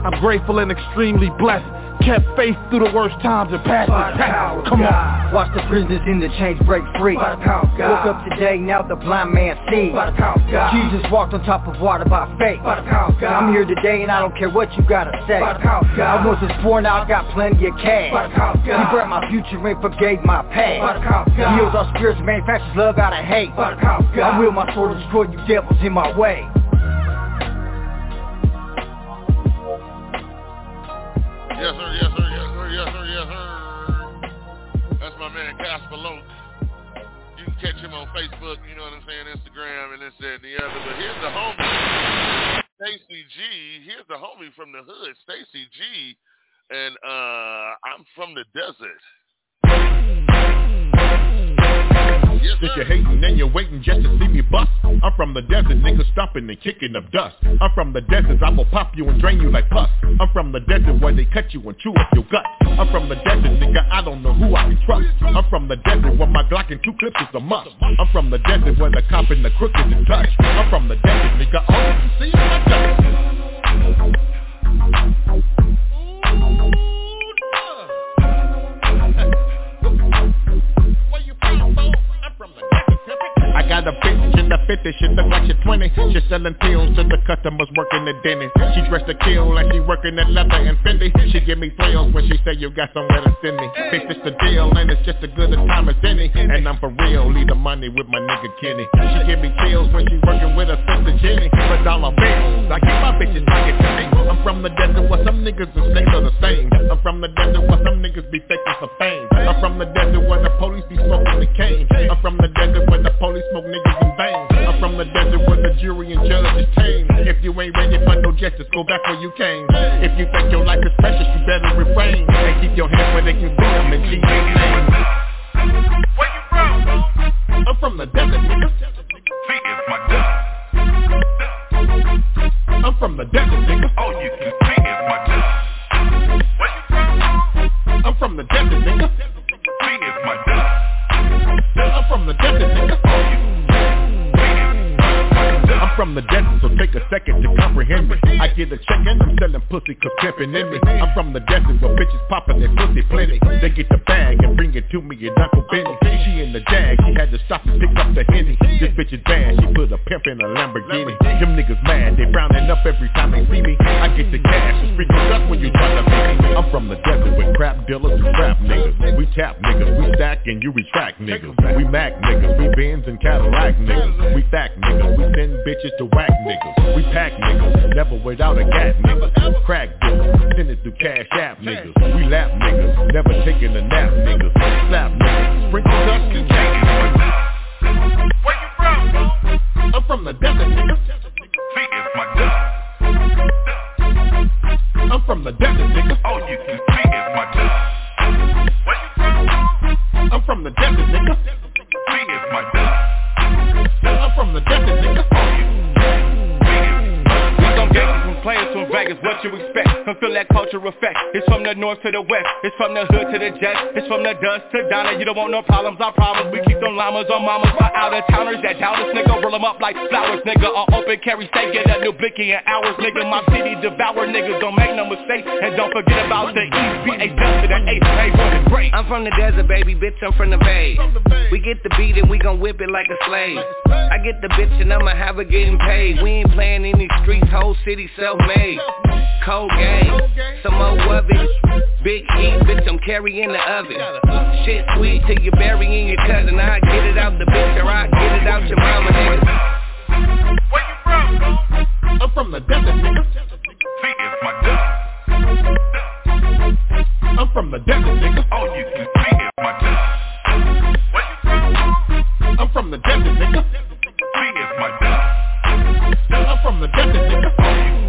I'm grateful and extremely blessed. Kept faith through the worst times and past By the the past. of Come on. Watch the prisoners in the chains break free. By power of God. Woke up today, now the blind man sees. By the power of God. Jesus walked on top of water by faith. By the power of God. I'm here today and I don't care what you gotta say. By power God. I once was poor, now I got plenty of cash. By the power of God. He brought my future and forgave my past. By the power of God. Heals our spirits, manufactures love out of hate. By the power of God. I will my sword destroy you devils in my way. Yes, sir, yes, sir, yes, sir, yes, sir, yes, sir. That's my man Casper Loke. You can catch him on Facebook, you know what I'm saying, Instagram, and this and the other. But here's the homie, Stacy G. Here's the homie from the hood, Stacy G. And uh, I'm from the desert. If you're hating and you're waiting just to see me bust I'm from the desert, niggas stomping and kicking up dust. I'm from the desert, I will pop you and drain you like pus. I'm from the desert where they cut you and chew up your gut I'm from the desert, nigga, I don't know who I can trust. I'm from the desert where my Glock and two clips is a must. I'm from the desert where the cop and the crook is in touch. I'm from the desert, nigga, all you see is my dust Flip it I got a bitch in the 50, she look like she 20 She selling pills to the customers working the dentist. She dressed to kill like she working at leather and Fendi. She give me thrills when she say you got somewhere to send me. Bitch, it's the deal and it's just as good a time as any. And I'm for real, leave the money with my nigga Kenny. She give me chills when she working with her sister Jenny. But dollar bills, I keep my bitches pocket me. I'm from the desert where some niggas and snakes are the same. I'm from the desert where some niggas be faking for fame. I'm from the desert where the police be smoking the cane. I'm from the desert where the police smoke niggas in vain. I'm from the desert where the jury and judge is tame. If you ain't ready for no justice, go back where you came. If you think your life is precious, you better refrain. And keep your hands where they can see them in Jesus' name. Where you from? I'm from the desert, nigga. See, it's my dust. I'm from the desert, nigga. All you can see is my dust. Where you from? I'm from the desert, nigga. See, it's my dust. I'm from the desert, nigga. From the desert, so take a second to comprehend me. I get a check and I'm selling pussy cause in me. I'm from the desert where bitches poppin' their pussy plenty. They get the bag and bring it to me and Uncle Benny. She in the jag, she had to stop and pick up the henny. This bitch is bad, she put a pimp in a Lamborghini. Them niggas mad, they frowning up every time they see me. I get the cash, it's freaking up when you try to me. I'm from the desert with crap dealers and trap niggas. We tap niggas, we stack and you retract niggas. We Mac niggas, we Benz and Cadillac niggas. We fact niggas, we send bitches to whack niggas. We pack niggas, never without a gat niggas. Crack dealers, send it through cash app niggas. We lap niggas, never taking a nap niggas. Slap niggas, sprinkle dust and Where you from? I'm from the desert nigga. See, it's my dust. I'm from the desert nigga. All you can see is my dust. Where you from? I'm from the desert nigga. See, it's my dust. I'm from the desert nigga. We gon' get players from Vegas, what you expect? Come feel that culture effect. It's from the north to the west. It's from the hood to the jet. It's from the dust to Donna. You don't want no problems, I promise. We keep them llamas on mamas for out of towners that doubt us, nigga. Roll them up like flowers, nigga. On open carry steak, get a new blicky in hours, nigga. My city devour, nigga. Don't make no mistake. And don't forget about the East. Be a dust to the eight. Hey, one great. I'm from the desert, baby, bitch, I'm from the bay. We get the beat and we gon' whip it like a slave. I get the bitch and I'ma have her getting paid. We ain't playing in these streets, whole city self-made. Cold game, some more of it. Big heat, bitch, I'm carrying the oven. Shit sweet till you burying your cousin. I get it out the bitch or I get it out your mama, nigga. Where you from? I'm from the desert, nigga. See, it's my dust. I'm from the desert, nigga. All you can see is my dust. Where you from? I'm from the desert, nigga. See, it's my dust. I'm from the desert, nigga.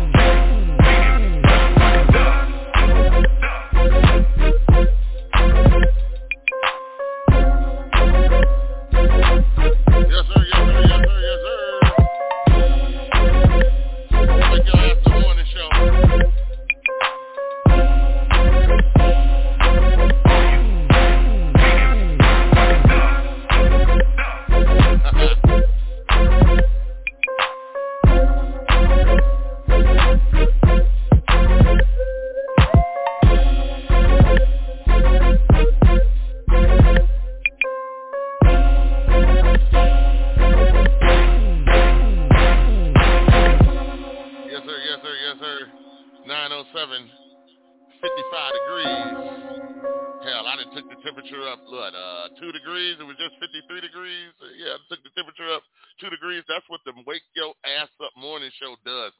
55 degrees. Hell, I done took the temperature up, what, uh, 2 degrees? It was just 53 degrees? Uh, Yeah, I took the temperature up 2 degrees. That's what the Wake Your Ass Up morning show does.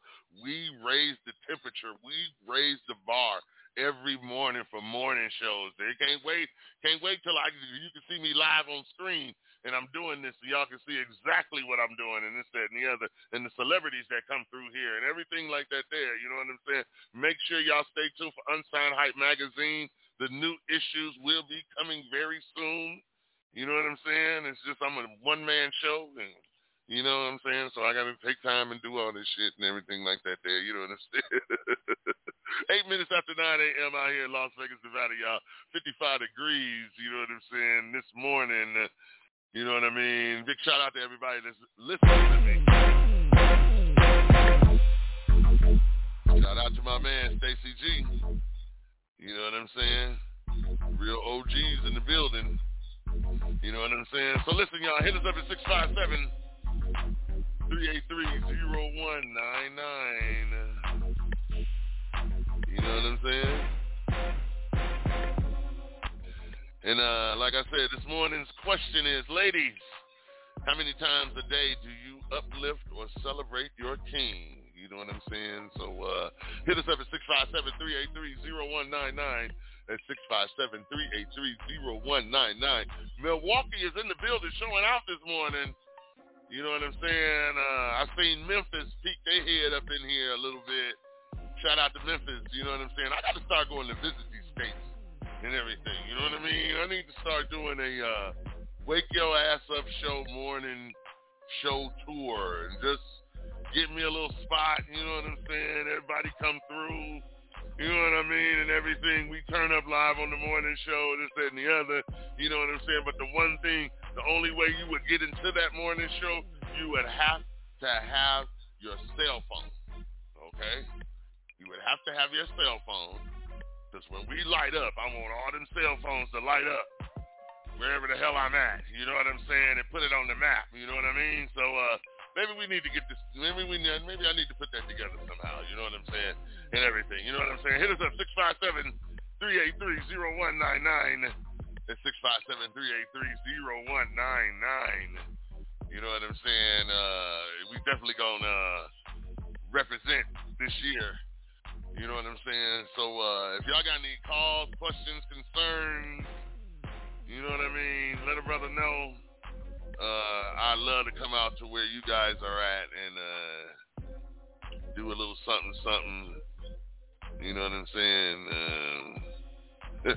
We raise the temperature. We raise the bar every morning for morning shows. They can't wait. Can't wait till I you can see me live on screen and I'm doing this so y'all can see exactly what I'm doing and this, that, and the other, and the celebrities that come through here and everything like that there. You know what I'm saying? Make sure y'all stay tuned for Unsigned Hype Magazine. The new issues will be coming very soon. You know what I'm saying? It's just I'm a one man show and you know what I'm saying? So I gotta take time and do all this shit and everything like that there. You know what I'm saying? Eight minutes after 9 a.m. out here in Las Vegas, Nevada, y'all. 55 degrees, you know what I'm saying, this morning. Uh, you know what I mean? Big shout out to everybody that's listening to me. Shout out to my man, Stacy G. You know what I'm saying? Real OGs in the building. You know what I'm saying? So listen, y'all, hit us up at 657 383-0199. You know what I'm saying? And uh, like I said, this morning's question is, ladies, how many times a day do you uplift or celebrate your king? You know what I'm saying? So uh, hit us up at 657-383-0199. That's 657-383-0199. Milwaukee is in the building showing out this morning. You know what I'm saying? Uh, I seen Memphis peek their head up in here a little bit. Shout out to Memphis. You know what I'm saying? I got to start going to visit these states and everything. You know what I mean? I need to start doing a uh, wake your ass up show morning show tour and just get me a little spot. You know what I'm saying? Everybody come through. You know what I mean? And everything. We turn up live on the morning show, this, that, and the other. You know what I'm saying? But the one thing, the only way you would get into that morning show, you would have to have your cell phone. Okay? You would have to have your cell phone. Because when we light up, I want all them cell phones to light up wherever the hell I'm at. You know what I'm saying? And put it on the map. You know what I mean? So uh, maybe we need to get this. Maybe we maybe I need to put that together somehow. You know what I'm saying? And everything. You know what I'm saying? Hit us up six five seven three eight three zero one nine nine. That's six five seven three eight three zero one nine nine. You know what I'm saying? Uh, we definitely gonna uh, represent this year. You know what I'm saying? So uh, if y'all got any calls, questions, concerns, you know what I mean, let a brother know uh, I'd love to come out to where you guys are at and uh, do a little something, something. You know what I'm saying? Um,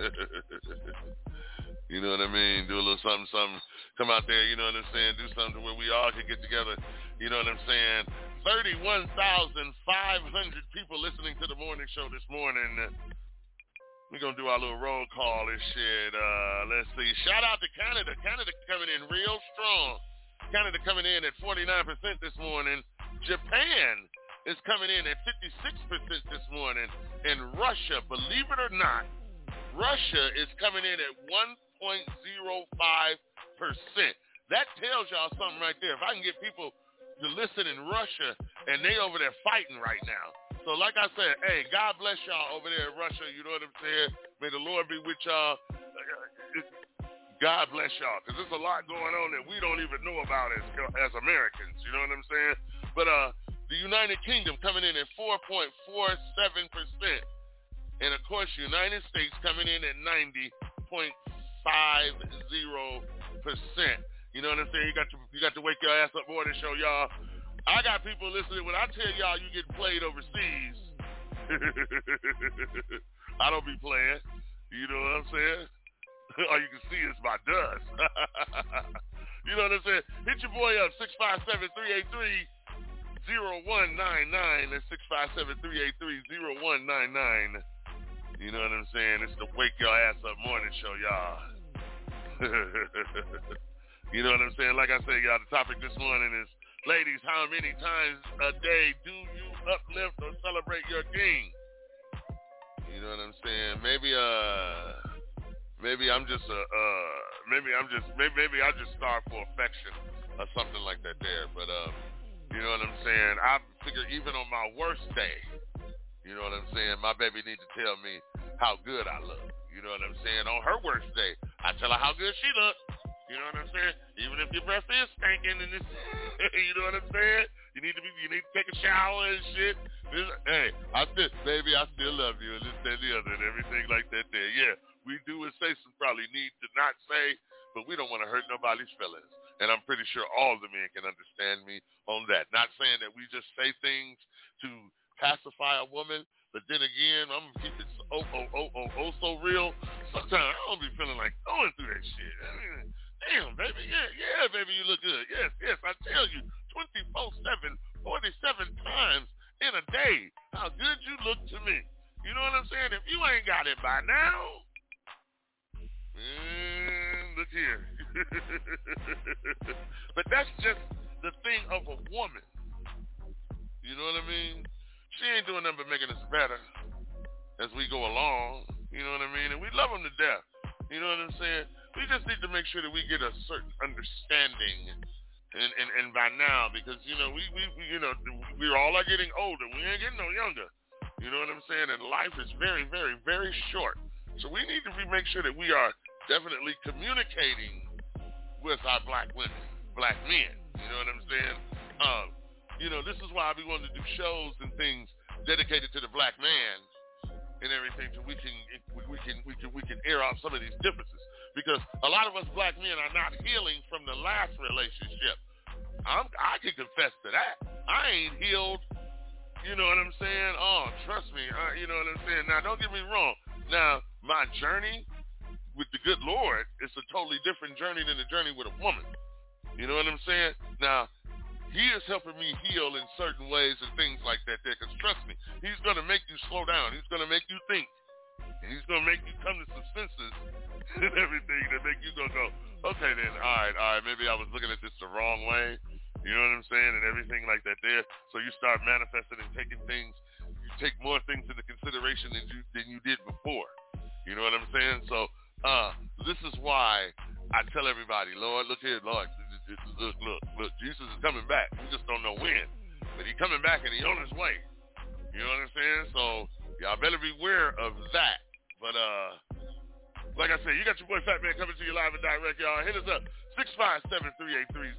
you know what I mean? Do a little something, something. Come out there, you know what I'm saying? Do something where we all can get together. You know what I'm saying? 31,500 people listening to the morning show this morning. We're going to do our little roll call and shit. Uh, let's see. Shout out to Canada. Canada coming in real strong. Canada coming in at 49% this morning. Japan is coming in at 56% this morning. And Russia, believe it or not, Russia is coming in at 1.05%. That tells y'all something right there. If I can get people to listen in Russia and they over there fighting right now. So like I said, hey, God bless y'all over there in Russia. You know what I'm saying? May the Lord be with y'all. God bless y'all, because there's a lot going on that we don't even know about as as Americans. You know what I'm saying? But uh, the United Kingdom coming in at 4.47 percent, and of course, United States coming in at 90.50 percent. You know what I'm saying? You got to you got to wake your ass up morning show, y'all. I got people listening. When I tell y'all you get played overseas, I don't be playing. You know what I'm saying? All you can see is my dust. you know what I'm saying? Hit your boy up, 657-383-0199. That's 657-383-0199. You know what I'm saying? It's the Wake Your Ass Up Morning Show, y'all. You know what I'm saying? Like I said, y'all, the topic this morning is Ladies, how many times a day do you uplift or celebrate your king? You know what I'm saying? Maybe uh maybe I'm just a uh maybe I'm just maybe maybe I just starve for affection or something like that there. But uh you know what I'm saying? I figure even on my worst day, you know what I'm saying, my baby needs to tell me how good I look. You know what I'm saying? On her worst day, I tell her how good she looks. You know what I'm saying? Even if your breath is stinking and it's, you know what I'm saying? You need to be, you need to take a shower and shit. This, hey, I still, baby, I still love you and this, that, the other and everything like that there. Yeah, we do and say some probably need to not say, but we don't want to hurt nobody's feelings. And I'm pretty sure all the men can understand me on that. Not saying that we just say things to pacify a woman, but then again, I'm gonna keep it oh oh oh oh oh so real. Sometimes I don't be feeling like going through that shit. I mean, Damn, baby. Yeah, yeah, baby, you look good. Yes, yes, I tell you, 24-7, 47 times in a day, how good you look to me. You know what I'm saying? If you ain't got it by now, man, look here. but that's just the thing of a woman. You know what I mean? She ain't doing nothing but making us better as we go along. You know what I mean? And we love them to death. You know what I'm saying? We just need to make sure that we get a certain understanding and, and, and by now, because, you know, we, we, we, you know, we all are getting older. We ain't getting no younger. You know what I'm saying? And life is very, very, very short. So we need to make sure that we are definitely communicating with our black women, black men. You know what I'm saying? Um, you know, this is why we want to do shows and things dedicated to the black man and everything, so we can we can we can we can air out some of these differences. Because a lot of us black men are not healing from the last relationship. I'm, I can confess to that. I ain't healed. You know what I'm saying? Oh, trust me. I, you know what I'm saying? Now, don't get me wrong. Now, my journey with the good Lord is a totally different journey than the journey with a woman. You know what I'm saying? Now, he is helping me heal in certain ways and things like that there. Because trust me, he's going to make you slow down. He's going to make you think. And he's going to make you come to some senses and everything that make you to go, okay then, all right, all right, maybe I was looking at this the wrong way. You know what I'm saying? And everything like that there. So you start manifesting and taking things, you take more things into consideration than you, than you did before. You know what I'm saying? So uh, this is why I tell everybody, Lord, look here, Lord, look, look, look, Jesus is coming back. We just don't know when. But he's coming back and he's on his way. You know what I'm saying? So y'all better beware of that. But uh like I said, you got your boy Fat Man coming to you live and direct, y'all. Hit us up.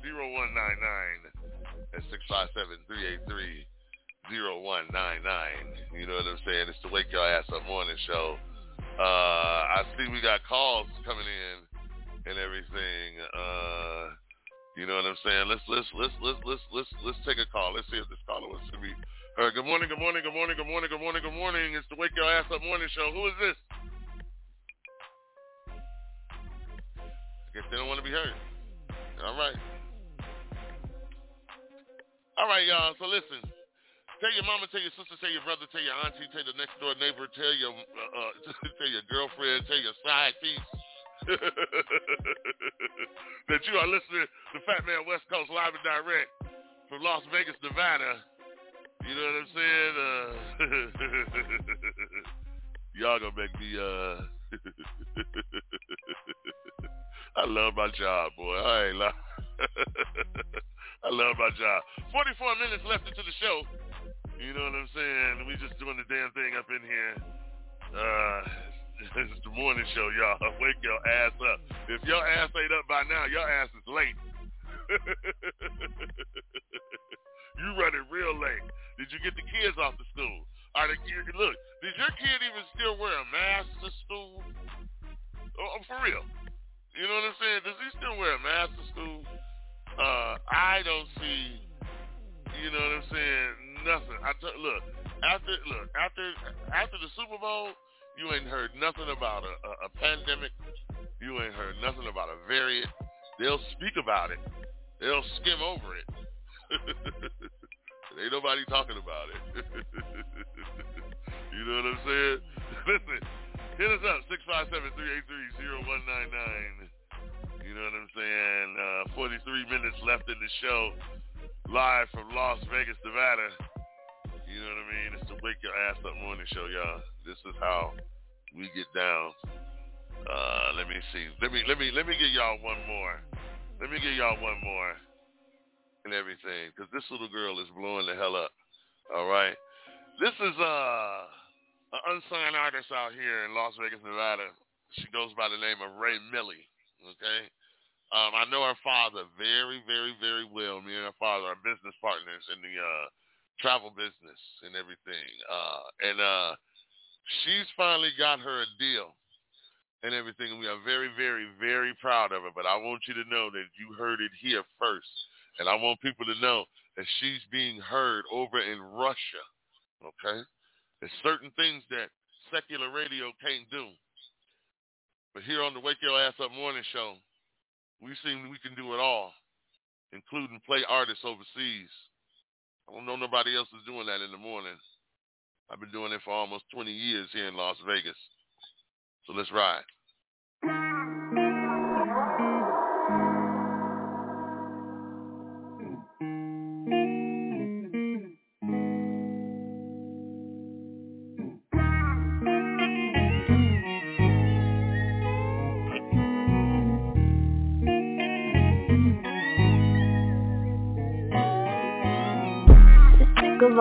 657-383-0199. That's 657-383-0199. You know what I'm saying? It's the Wake Your Ass Up Morning Show. Uh, I see we got calls coming in and everything. Uh, you know what I'm saying? Let's let's let's let's let's let's let's take a call. Let's see if this caller wants to be All right, Good morning, good morning, good morning, good morning, good morning, good morning. It's the Wake Your Ass Up Morning Show. Who is this? Guess they don't want to be heard. All right. All right, y'all. So listen. Tell your mama, tell your sister, tell your brother, tell your auntie, tell the next door neighbor, tell your uh, uh, tell your girlfriend, tell your side piece that you are listening to Fat Man West Coast live and direct from Las Vegas, Nevada. You know what I'm saying? Uh, y'all gonna make me. Uh, I love my job, boy. I ain't lying. I love my job. 44 minutes left into the show. You know what I'm saying? We just doing the damn thing up in here. Uh, it's the morning show, y'all. Wake your ass up. If your ass ain't up by now, your ass is late. you running real late. Did you get the kids off to school? Are the kids, look, did your kid even still wear a mask to school? Oh, for real. You know what I'm saying? Does he still wear a mask to school? Uh, I don't see, you know what I'm saying, nothing. I t- look, after look, after after the Super Bowl, you ain't heard nothing about a, a, a pandemic. You ain't heard nothing about a variant. They'll speak about it. They'll skim over it. ain't nobody talking about it. you know what I'm saying? Listen, hit us up, 657-383-0199. You know what I'm saying? Uh, 43 minutes left in the show. Live from Las Vegas, Nevada. You know what I mean? It's the Wake Your Ass Up Morning Show, y'all. This is how we get down. Uh, let me see. Let me let me let me get y'all one more. Let me get y'all one more and everything, because this little girl is blowing the hell up. All right. This is uh, an unsigned artist out here in Las Vegas, Nevada. She goes by the name of Ray Millie. Okay. Um, I know her father very, very, very well. Me and her father are business partners in the uh, travel business and everything. Uh, and uh, she's finally got her a deal and everything. We are very, very, very proud of her. But I want you to know that you heard it here first. And I want people to know that she's being heard over in Russia. Okay? There's certain things that secular radio can't do. But here on the Wake Your Ass Up Morning Show, we seem we can do it all, including play artists overseas. I don't know nobody else is doing that in the morning. I've been doing it for almost 20 years here in Las Vegas. So let's ride.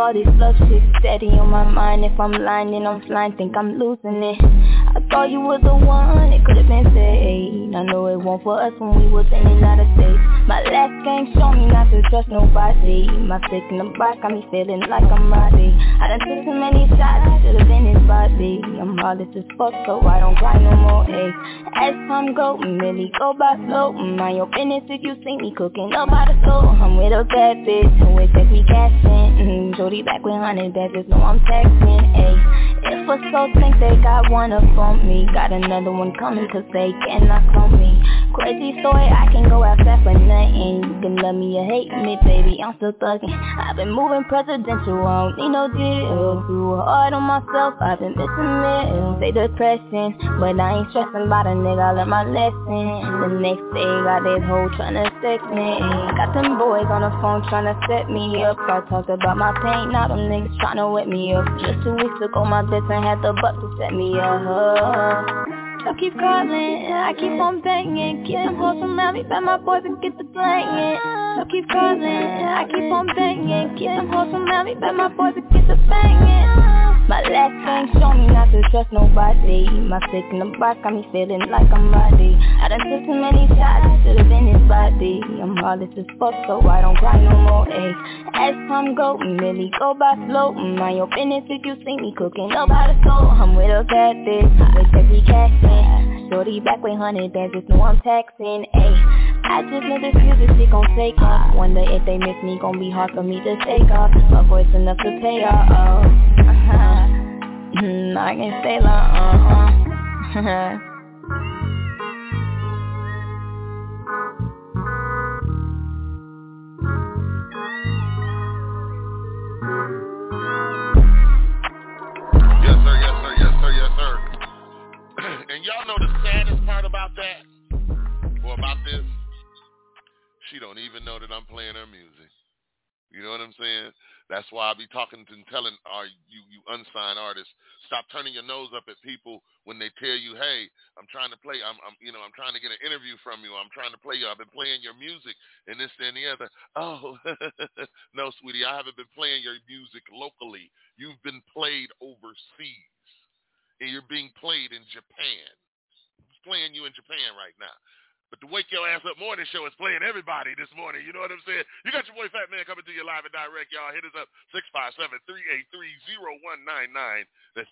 All these love shit steady on my mind. If I'm lying, then I'm flying, think I'm losing it. I thought you were the one, it could've been said I know it won't for us when we was in the United States My last game showed me not to trust nobody. My stick in the back got me feeling like I'm ready I done took too many shots, should've been his body I'm heartless as fuck, so I don't cry no more, ayy. As time go, Millie go by slow. Mind your business if you see me cooking up by the I'm with a bad bitch, who it take me cash in mm, Jody back with hundred badges, know I'm texting, ayy. If a soul think they got one up on me Got another one coming cause they cannot clone me Crazy story, I can go outside for nothing. You can love me or hate me, baby, I'm still thugging. I've been moving presidential, I don't need no deal Too hard on myself, I've been missing it. Say depression, but I ain't stressing about a nigga, I learned my lesson. The next day, got this hoe tryna sex me. Got them boys on the phone tryna set me up. I talked about my pain, now them niggas tryna wet me up. Just two weeks ago, my this and had the butt to set me up. So keep calling, I keep on banging. Keep them hoes from me, bet my boys and get the playing. So keep calling, I keep on banging. Keep them hoes from me, bet my boys and get the banging my last game showed me not to trust nobody. My stick in the box got me feeling like I'm ready. I done took too many shots, should've been his body. I'm heartless as fuck so I don't cry no more, ayy. As time go, Millie go by slow. Mind your business if you see me cooking up by the stove I'm with a bad bitch, with every cash in Shorty back with hundred bands, just know I'm taxing, ayy. I just know this music shit gon' take off. Wonder if they miss me, gon' be hard for me to take off. My voice enough to pay off, uh-huh. Mm, I can stay long, uh-uh. and y'all know the saddest part about that, or about this? She don't even know that I'm playing her music. You know what I'm saying? That's why I be talking and telling our you you unsigned artists stop turning your nose up at people when they tell you, hey, I'm trying to play, I'm, I'm you know I'm trying to get an interview from you, I'm trying to play you, I've been playing your music and this and the other. Oh, no, sweetie, I haven't been playing your music locally. You've been played overseas, and you're being played in Japan. I'm playing you in Japan right now. But the Wake Your Ass Up Morning Show is playing everybody this morning. You know what I'm saying? You got your boy Fat Man coming to you live and direct. Y'all hit us up 657-383-0199. That's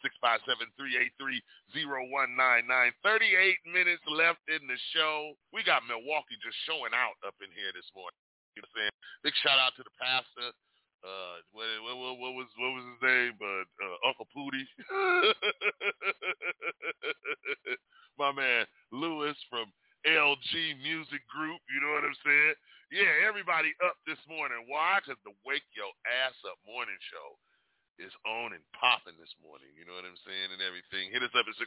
657-383-0199. 38 minutes left in the show. We got Milwaukee just showing out up in here this morning. You know what I'm saying? Big shout out to the pastor. Uh, what, what, what, was what was his name? But uh, Uncle Pooty, my man Lewis from LG Music Group. You know what I'm saying? Yeah, everybody up this morning. Why? Because the Wake Your Ass Up morning show is on and popping this morning. You know what I'm saying? And everything. Hit us up at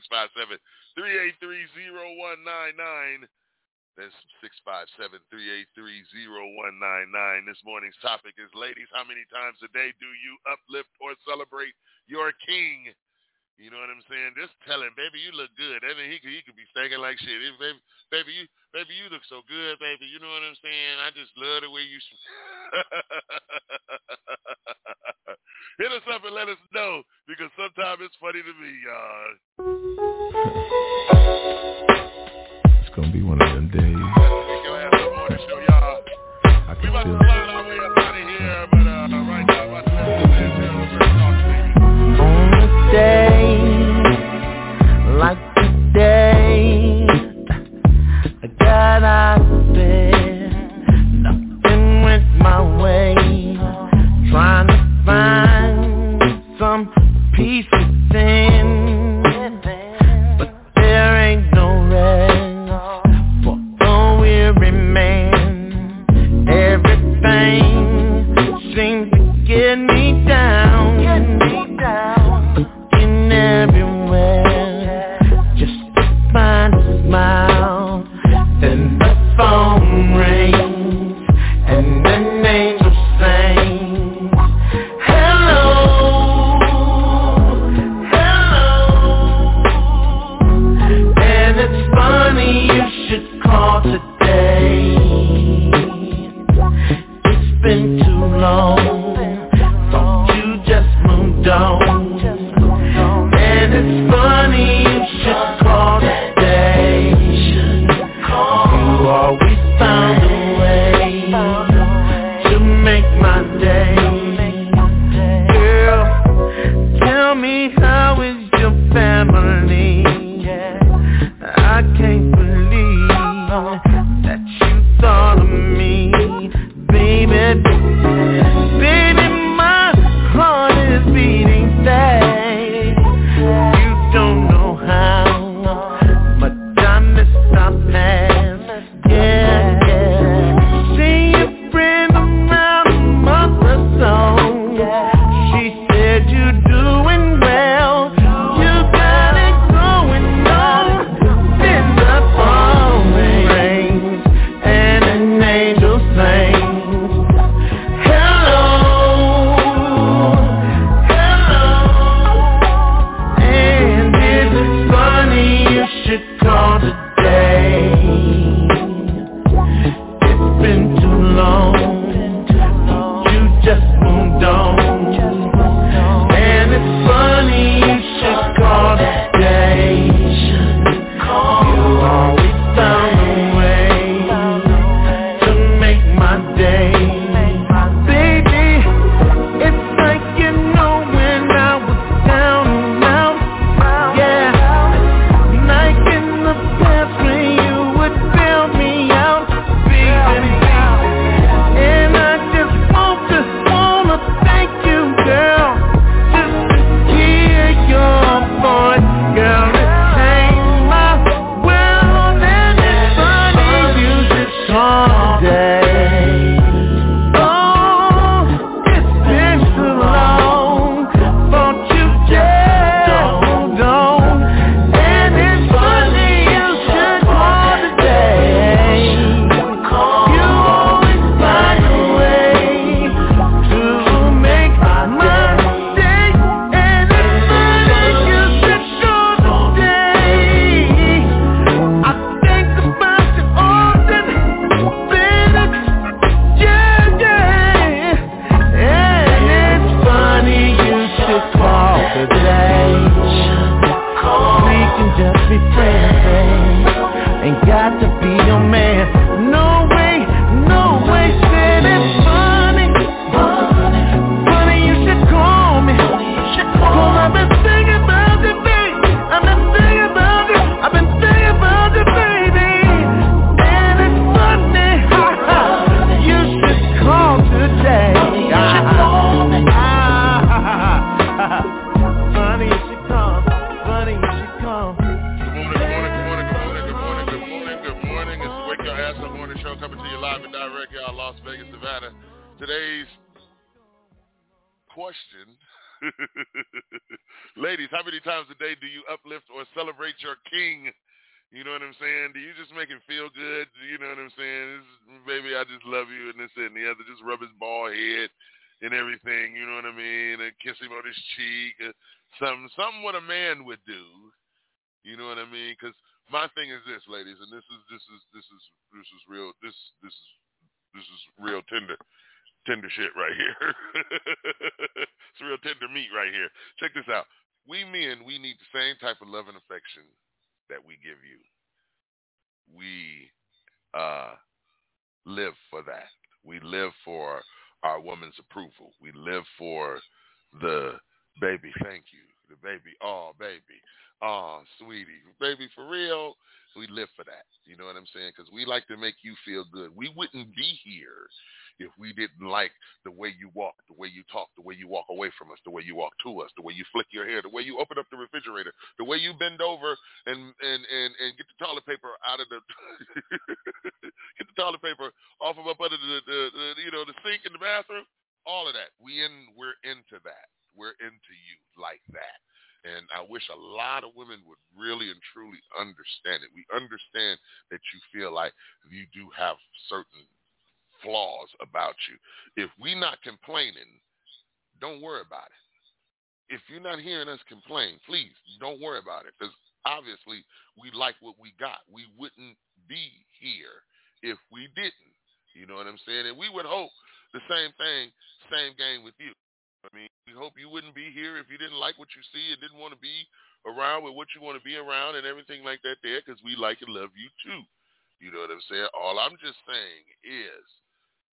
657-383-0199. That's 657-383-0199. This morning's topic is, ladies, how many times a day do you uplift or celebrate your king? You know what I'm saying? Just tell him, baby, you look good. I mean, he could he could be thinking like shit. Baby, baby, you baby, you look so good, baby. You know what I'm saying? I just love the way you. Hit us up and let us know because sometimes it's funny to me, y'all. It's gonna be one days. I can feel slide uplift or celebrate your king? You know what I'm saying? Do you just make him feel good? You know what I'm saying? This, baby, I just love you and this and the other. Just rub his bald head and everything. You know what I mean? And kiss him on his cheek. Something, something what a man would do. You know what I mean? Because my thing is this, ladies, and this is this is this is this is real. This this is this is real tender tender shit right here. it's real tender meat right here. Check this out. We men, we need the same type of love and affection that we give you. We uh, live for that. We live for our woman's approval. We live for the baby, thank you. The baby, oh baby, oh sweetie, baby, for real. We live for that. You know what I'm saying? Because we like to make you feel good. We wouldn't be here if we didn't like the way you walk, the way you talk, the way you walk away from us, the way you walk to us, the way you flick your hair, the way you open up the refrigerator, the way you bend over and and and, and get the toilet paper out of the get the toilet paper off of up under the, the, the you know the sink in the bathroom. All of that. We in we're into that. We're into you like that. And I wish a lot of women would really and truly understand it. We understand that you feel like you do have certain flaws about you. If we not complaining, don't worry about it. If you're not hearing us complain, please don't worry about it because obviously we like what we got. We wouldn't be here if we didn't. You know what I'm saying? And we would hope the same thing, same game with you. I mean, we hope you wouldn't be here if you didn't like what you see and didn't want to be around with what you want to be around and everything like that there because we like and love you too. You know what I'm saying? All I'm just saying is,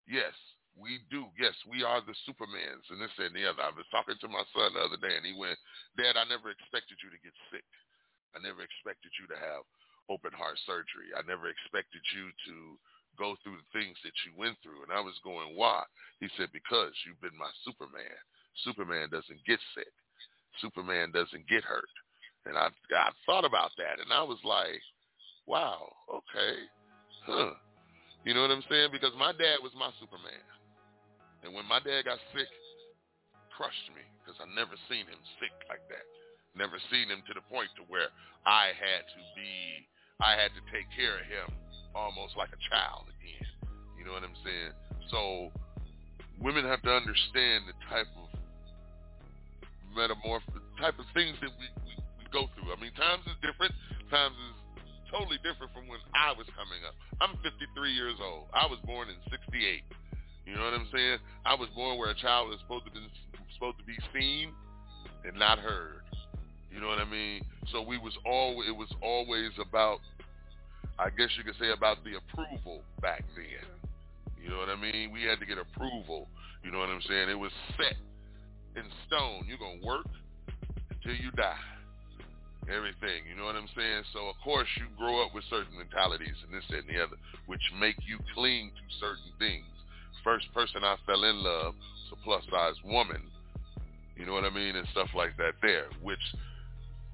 yes, we do. Yes, we are the Supermans and this and the other. I was talking to my son the other day, and he went, "Dad, I never expected you to get sick. I never expected you to have open heart surgery. I never expected you to go through the things that you went through." And I was going, "Why?" He said, "Because you've been my Superman. Superman doesn't get sick. Superman doesn't get hurt." And I I thought about that, and I was like, "Wow, okay, huh." You know what I'm saying? Because my dad was my Superman. And when my dad got sick, crushed me because I never seen him sick like that. Never seen him to the point to where I had to be, I had to take care of him almost like a child again. You know what I'm saying? So women have to understand the type of metamorph, type of things that we, we, we go through. I mean, times is different. Times is totally different from when I was coming up. I'm 53 years old. I was born in 68. You know what I'm saying? I was born where a child is supposed to be supposed to be seen and not heard. You know what I mean? So we was all it was always about I guess you could say about the approval back then. You know what I mean? We had to get approval. You know what I'm saying? It was set in stone. You're gonna work until you die. Everything. You know what I'm saying? So of course you grow up with certain mentalities and this that, and the other, which make you cling to certain things first person I fell in love was a plus size woman. You know what I mean? And stuff like that there, which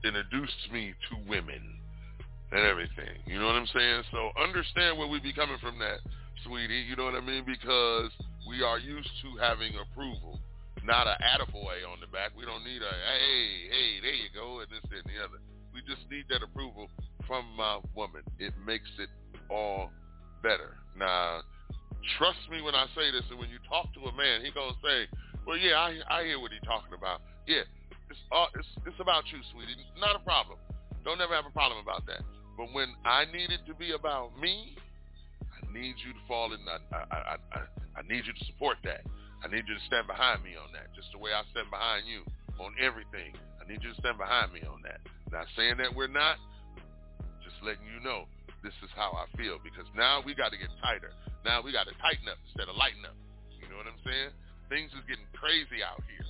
introduced me to women and everything. You know what I'm saying? So understand where we be coming from that, sweetie. You know what I mean? Because we are used to having approval, not a attaboy on the back. We don't need a, hey, hey, there you go, and this, and the other. We just need that approval from my woman. It makes it all better. Now, Trust me when I say this, and when you talk to a man, he gonna say, "Well, yeah, I I hear what he's talking about. Yeah, it's uh, it's it's about you, sweetie. Not a problem. Don't ever have a problem about that. But when I need it to be about me, I need you to fall in. I I, I, I need you to support that. I need you to stand behind me on that, just the way I stand behind you on everything. I need you to stand behind me on that. Not saying that we're not, just letting you know this is how I feel because now we got to get tighter. Now we got to tighten up instead of lighten up. You know what I'm saying? Things is getting crazy out here.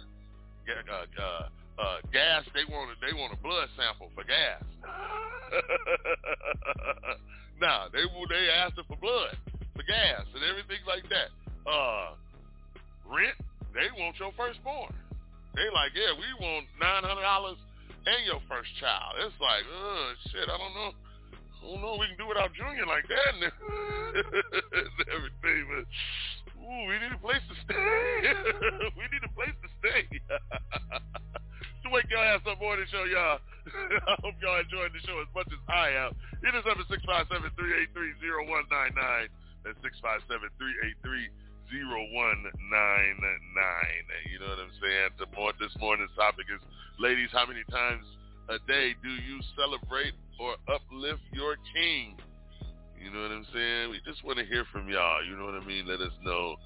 Uh, uh, uh, gas, they want a, they want a blood sample for gas. nah, they they asking for blood for gas and everything like that. Uh, rent, they want your firstborn. They like, yeah, we want nine hundred dollars and your first child. It's like, oh shit, I don't know I don't know we can do without Junior like that and, everything, but ooh, we need a place to stay. we need a place to stay. to wake your ass up morning show, y'all. I hope y'all enjoyed the show as much as I am. Us up at 657-383-0199. That's 657-383-0199. You know what I'm saying? The more, this morning's topic is, ladies, how many times a day do you celebrate or uplift your king? You know what I'm saying? We just want to hear from y'all. You know what I mean? Let us know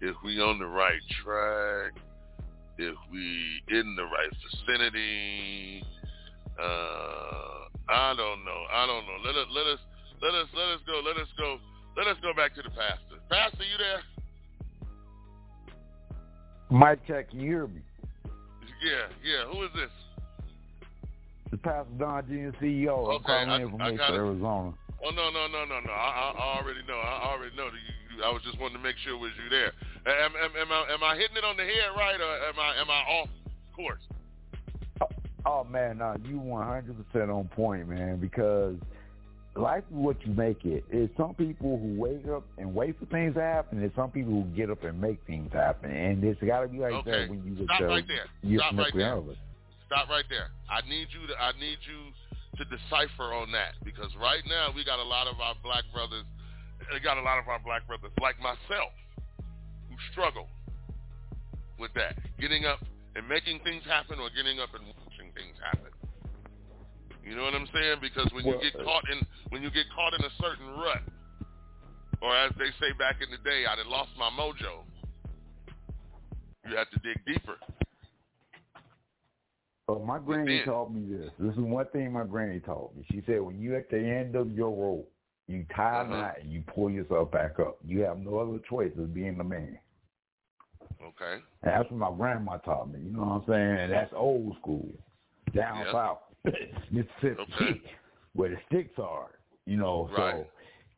if we on the right track, if we in the right vicinity. Uh, I don't know. I don't know. Let us let us let us let us go. Let us go. Let us go back to the pastor. Pastor, you there? Mike. Can you hear me? Yeah, yeah. Who is this? The Pastor Don Jr. CEO. I'm calling I, in from I Mesa, got it. Arizona. Oh no no no no no! I, I already know. I already know that you, you. I was just wanting to make sure was you there. Am, am, am I am I hitting it on the head right, or am I am I off course? Oh, oh man, no, you 100 percent on point, man. Because life is what you make it. It's some people who wake up and wait for things to happen. There's some people who get up and make things happen, and it's got to be like okay. that when you get Stop right there. you Stop right there. Stop right there. I need you to I need you to decipher on that because right now we got a lot of our black brothers we got a lot of our black brothers like myself who struggle with that. Getting up and making things happen or getting up and watching things happen. You know what I'm saying? Because when you get caught in when you get caught in a certain rut, or as they say back in the day, I had lost my mojo. You have to dig deeper. My granny taught me this. This is one thing my granny taught me. She said, when you at the end of your rope, you tie a Uh-huh. knot and you pull yourself back up. You have no other choice of being a man. Okay. And that's what my grandma taught me. You know what I'm saying? And that's old school, down Yep. south, Mississippi, Okay. where the sticks are. You know, Right. so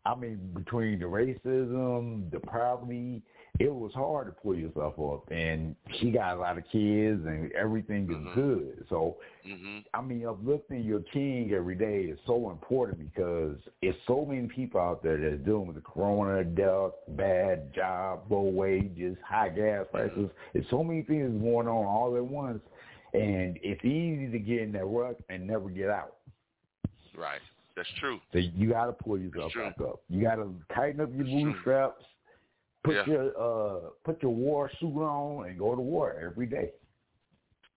I mean, between the racism, the poverty, it was hard to pull yourself up. And she got a lot of kids, and everything is Mhm. good. So hmm I mean, uplifting your king every day is so important because it's so many people out there that's dealing with the corona, death, bad job, low wages, high gas prices. There's so many things going on all at once, and it's easy to get in that rut and never get out. Right. That's true. So you got to pull yourself back up. You got to tighten up your bootstraps, put Yeah. your uh, put your war suit on, and go to war every day.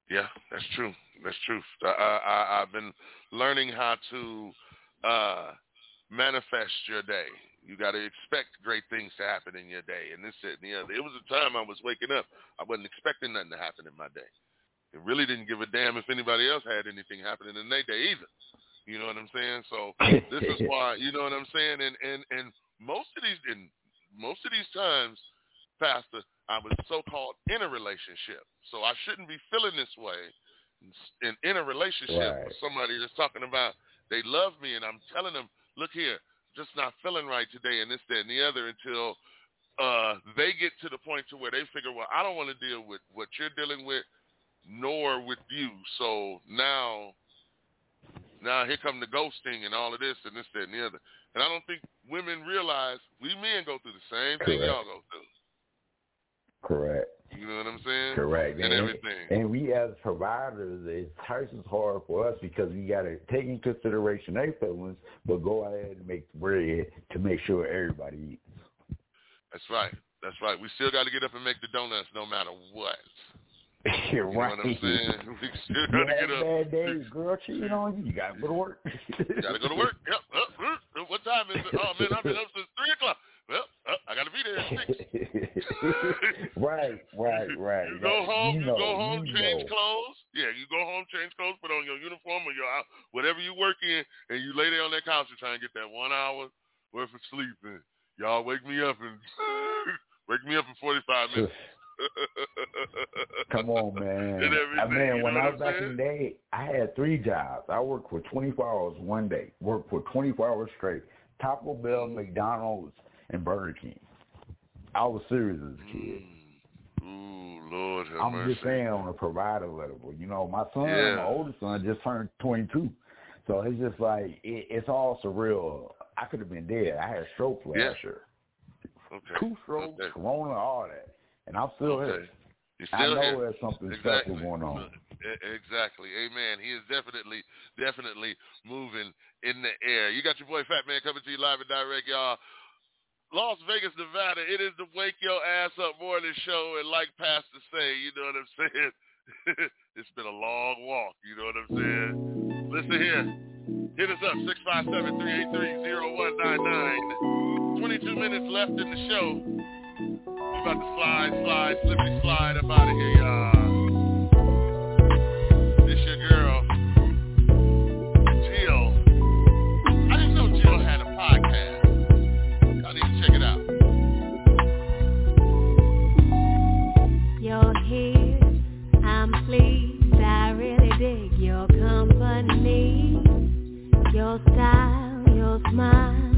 Yeah, that's true. That's true. I, I, I've been learning how to uh, manifest your day. You got to expect great things to happen in your day, and this that, and the other. It was a time I was waking up. I wasn't expecting nothing to happen in my day. It really didn't give a damn if anybody else had anything happening in their day either. You know what I'm saying? So this is why you know what I'm saying. And and and most of these in most of these times, Pastor, I was so called in a relationship, so I shouldn't be feeling this way. In in a relationship Right. with somebody that's talking about they love me, and I'm telling them, look here, just not feeling right today, and this, that, and the other until uh they get to the point to where they figure, well, I don't want to deal with what you're dealing with, nor with you. So now now here come the ghosting and all of this and this, that, and the other. And I don't think women realize we men go through the same thing Correct. y'all go through. Correct. You know what I'm saying? Correct. And everything. And we as providers, it's twice as hard for us because we got to take in consideration their feelings, but go ahead and make the bread to make sure everybody eats. That's right. That's right. We still got to get up and make the donuts no matter what. You're You know right. what I'm saying? We still You got to get a up. bad day, girl cheating on you. You got to go to work. Got to go to work. Yep. Uh, uh, what time is it? Oh man, I've been up since three o'clock. Well, uh, I got to be there at six. right, right, right. You go home. You, know, go home, you change know. clothes. Yeah, you go home, change clothes, put on your uniform or your whatever you work in, and you lay there on that couch and try and get that one hour worth of sleep. And y'all wake me up and wake me up in forty five minutes. Come on, man. And I mean, when I was back in the day, I had three jobs. I worked for 24 hours one day. Worked for 24 hours straight. Taco Bell, Mm. McDonald's, and Burger King. I was serious as a kid. Ooh, Lord have I'm mercy. just saying on a provider level. You know, my son, Yeah. my oldest son, just turned 22. So it's just like, it, it's all surreal. I could have been dead. I had strokes last Yeah. year. Okay. Two strokes, Okay. corona, all that. And I'm still Okay. here. You're I know here. there's something Exactly. special going on. Exactly. Amen. He is definitely, definitely moving in the air. You got your boy Fat Man coming to you live and direct, y'all. Las Vegas, Nevada. It is the Wake Your Ass Up Morning Show, and like Pastor say, you know what I'm saying? it's been a long walk. You know what I'm saying? Listen here. Hit us up, 657-383-0199. 22 minutes left in the show. About to slide, slide, slippy slide up out of here, y'all. This your girl, Jill. I didn't know Jill had a podcast. I need to check it out. You're here, I'm pleased. I really dig your company, your style, your smile,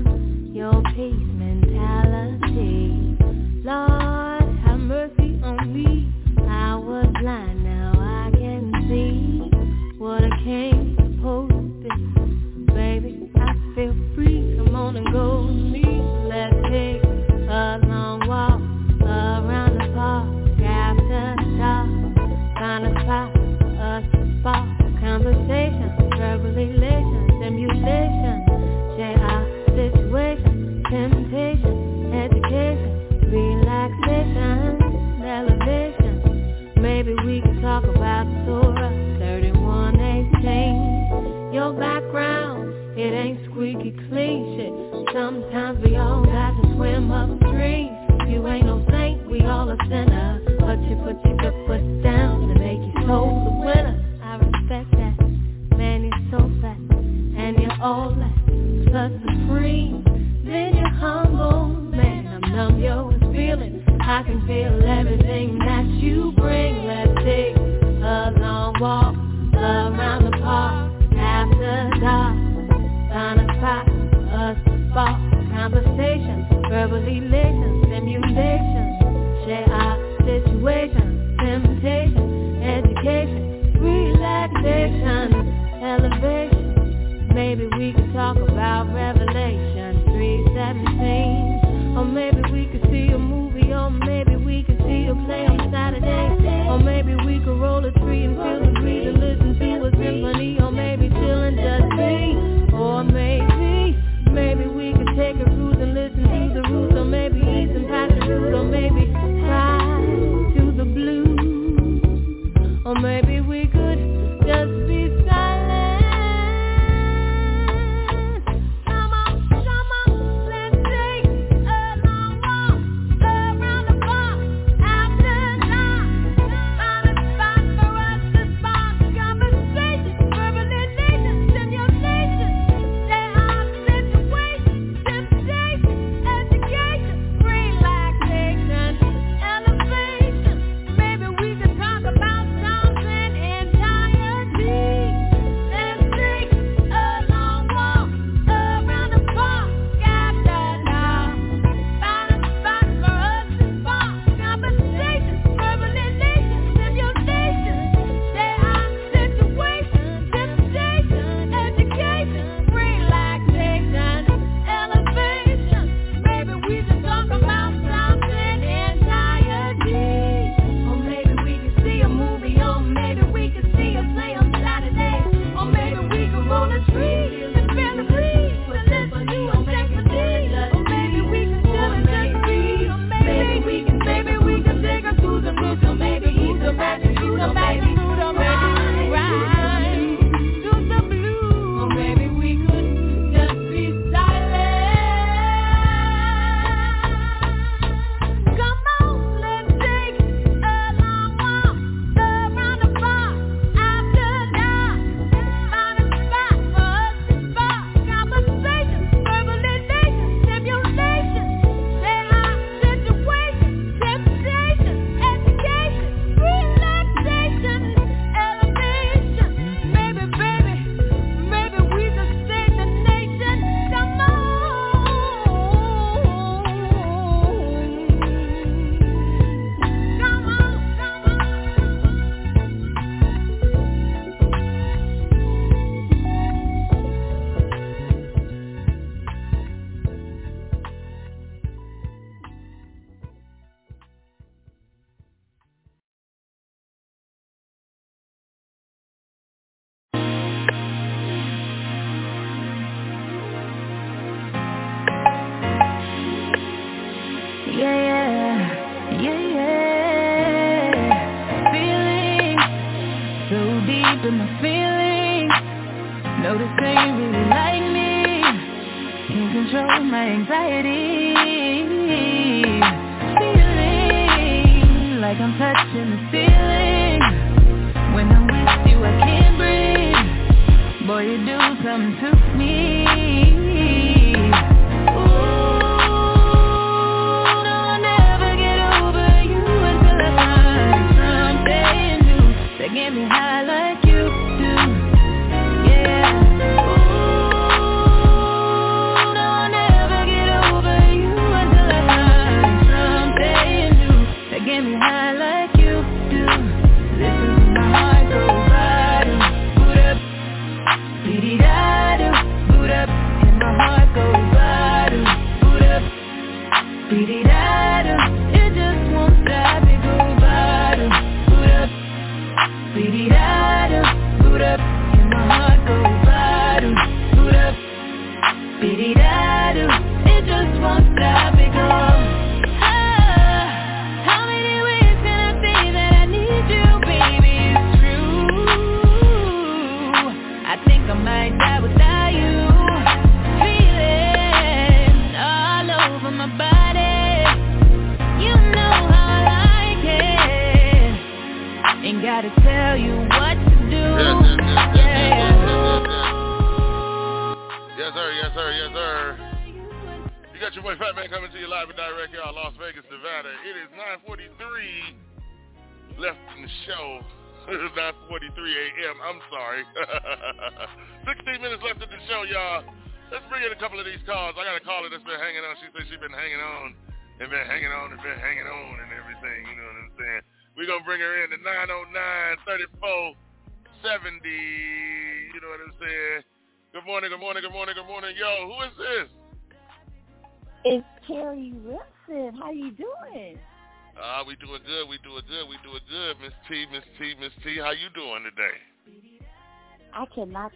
your peace mentality.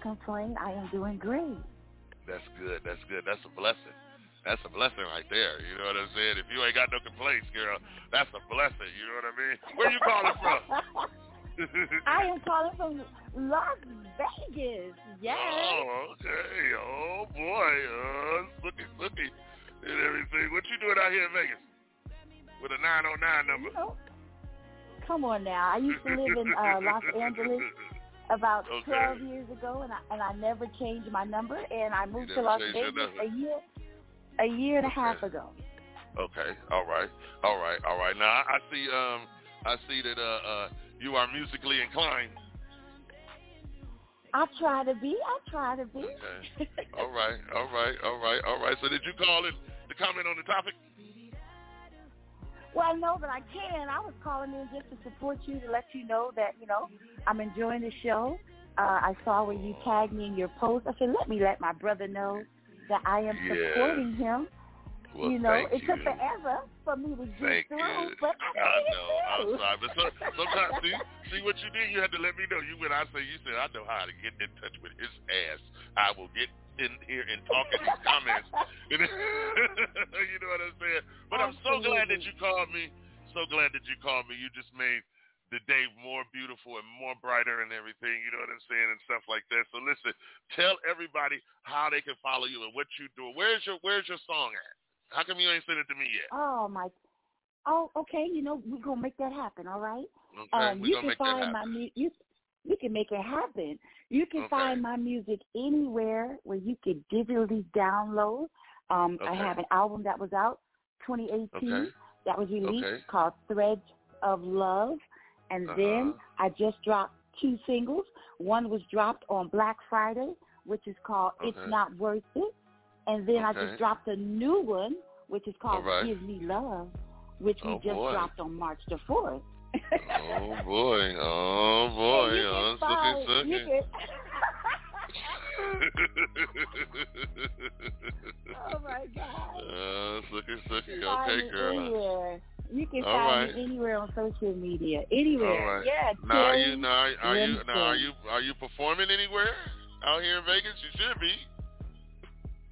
Complain. I am doing great. That's good. That's good. That's a blessing. That's a blessing right there. You know what I'm saying? If you ain't got no complaints, girl, that's a blessing. You know what I mean? Where you calling from? I am calling from Las Vegas. Yes. Oh, okay. Oh boy. Uh, looky, looky, and everything. What you doing out here in Vegas? With a 909 number. You know, come on now. I used to live in uh, Los Angeles about Okay. 12 years ago, and I and I never changed my number, and I moved to Las Vegas a year a year and a half ago. Okay. All right. All right. All right. Now I I see. Um, I see that. Uh, uh, you are musically inclined. I try to be. I try to be. Okay. All right. All right. All right. All right. So did you call in to comment on the topic? Well, no, but I can. I was calling in just to support you to let you know that you know I'm enjoying the show. Uh, I saw when you tagged me in your post. I said, let me let my brother know that I am Yeah. supporting him. Well, you know, it took forever for me to get Thank through, you. but I I know. I'm sorry, but so, sometimes see, see what you did. You had to let me know. You when I say you said I know how to get in touch with his ass. I will get in here and talk in his comments. you know what I'm saying? But I'm so glad that you called me. So glad that you called me. You just made the day more beautiful and more brighter and everything. You know what I'm saying and stuff like that. So listen, tell everybody how they can follow you and what you do. Where's your Where's your song at? How come you ain't sent it to me yet? Oh my. Oh, okay. You know we're gonna make that happen. All right. Okay, um, we're you can make that find my mu- you. You can make it happen. You can Okay. find my music anywhere where you can digitally download. Um, I have an album that was out 2018 Okay. that was released Okay. called Threads of Love, and then Uh-huh. I just dropped two singles. One was dropped on Black Friday, which is called It's Not Worth It, and then I just dropped a new one, which is called All right. Give Me Love, which we Oh, just boy. dropped on March the 4th. Oh boy, oh boy, you oh, can find- sucky, you sucky. oh my God. Uh, sucky, sucky. Okay, girl. Anywhere. You can All find right. me anywhere on social media. Anywhere. All right. Yeah. Now are you now are you now are you are you performing anywhere out here in Vegas? You should be.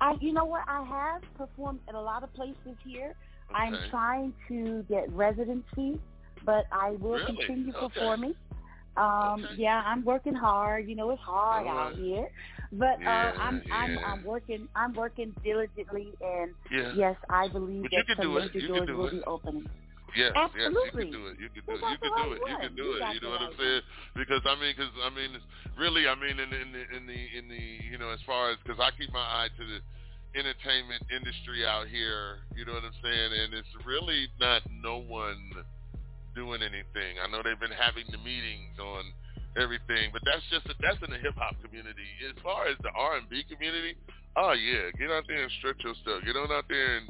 I, you know what? I have performed at a lot of places here. I'm trying to get residency, but I will Really? continue Okay. performing. Um, Yeah, I'm working hard. You know, it's hard All out here, but Yeah, uh, I'm I'm. I'm working I'm working diligently, and Yeah. yes, I believe But that you can some do it. major You can doors do will it. be opening. Yes, Absolutely. yes, you can do it. You can do it. You can do it. You can do it. You know what I'm saying? Because I mean, because I mean, really, I mean, in the in the in the, in the you know, as far as because I keep my eye to the entertainment industry out here. You know what I'm saying? And it's really not no one doing anything. I know they've been having the meetings on everything, but that's just that's in the hip hop community. As far as the R and B community, oh yeah, get out there and stretch your stuff. Get on out there and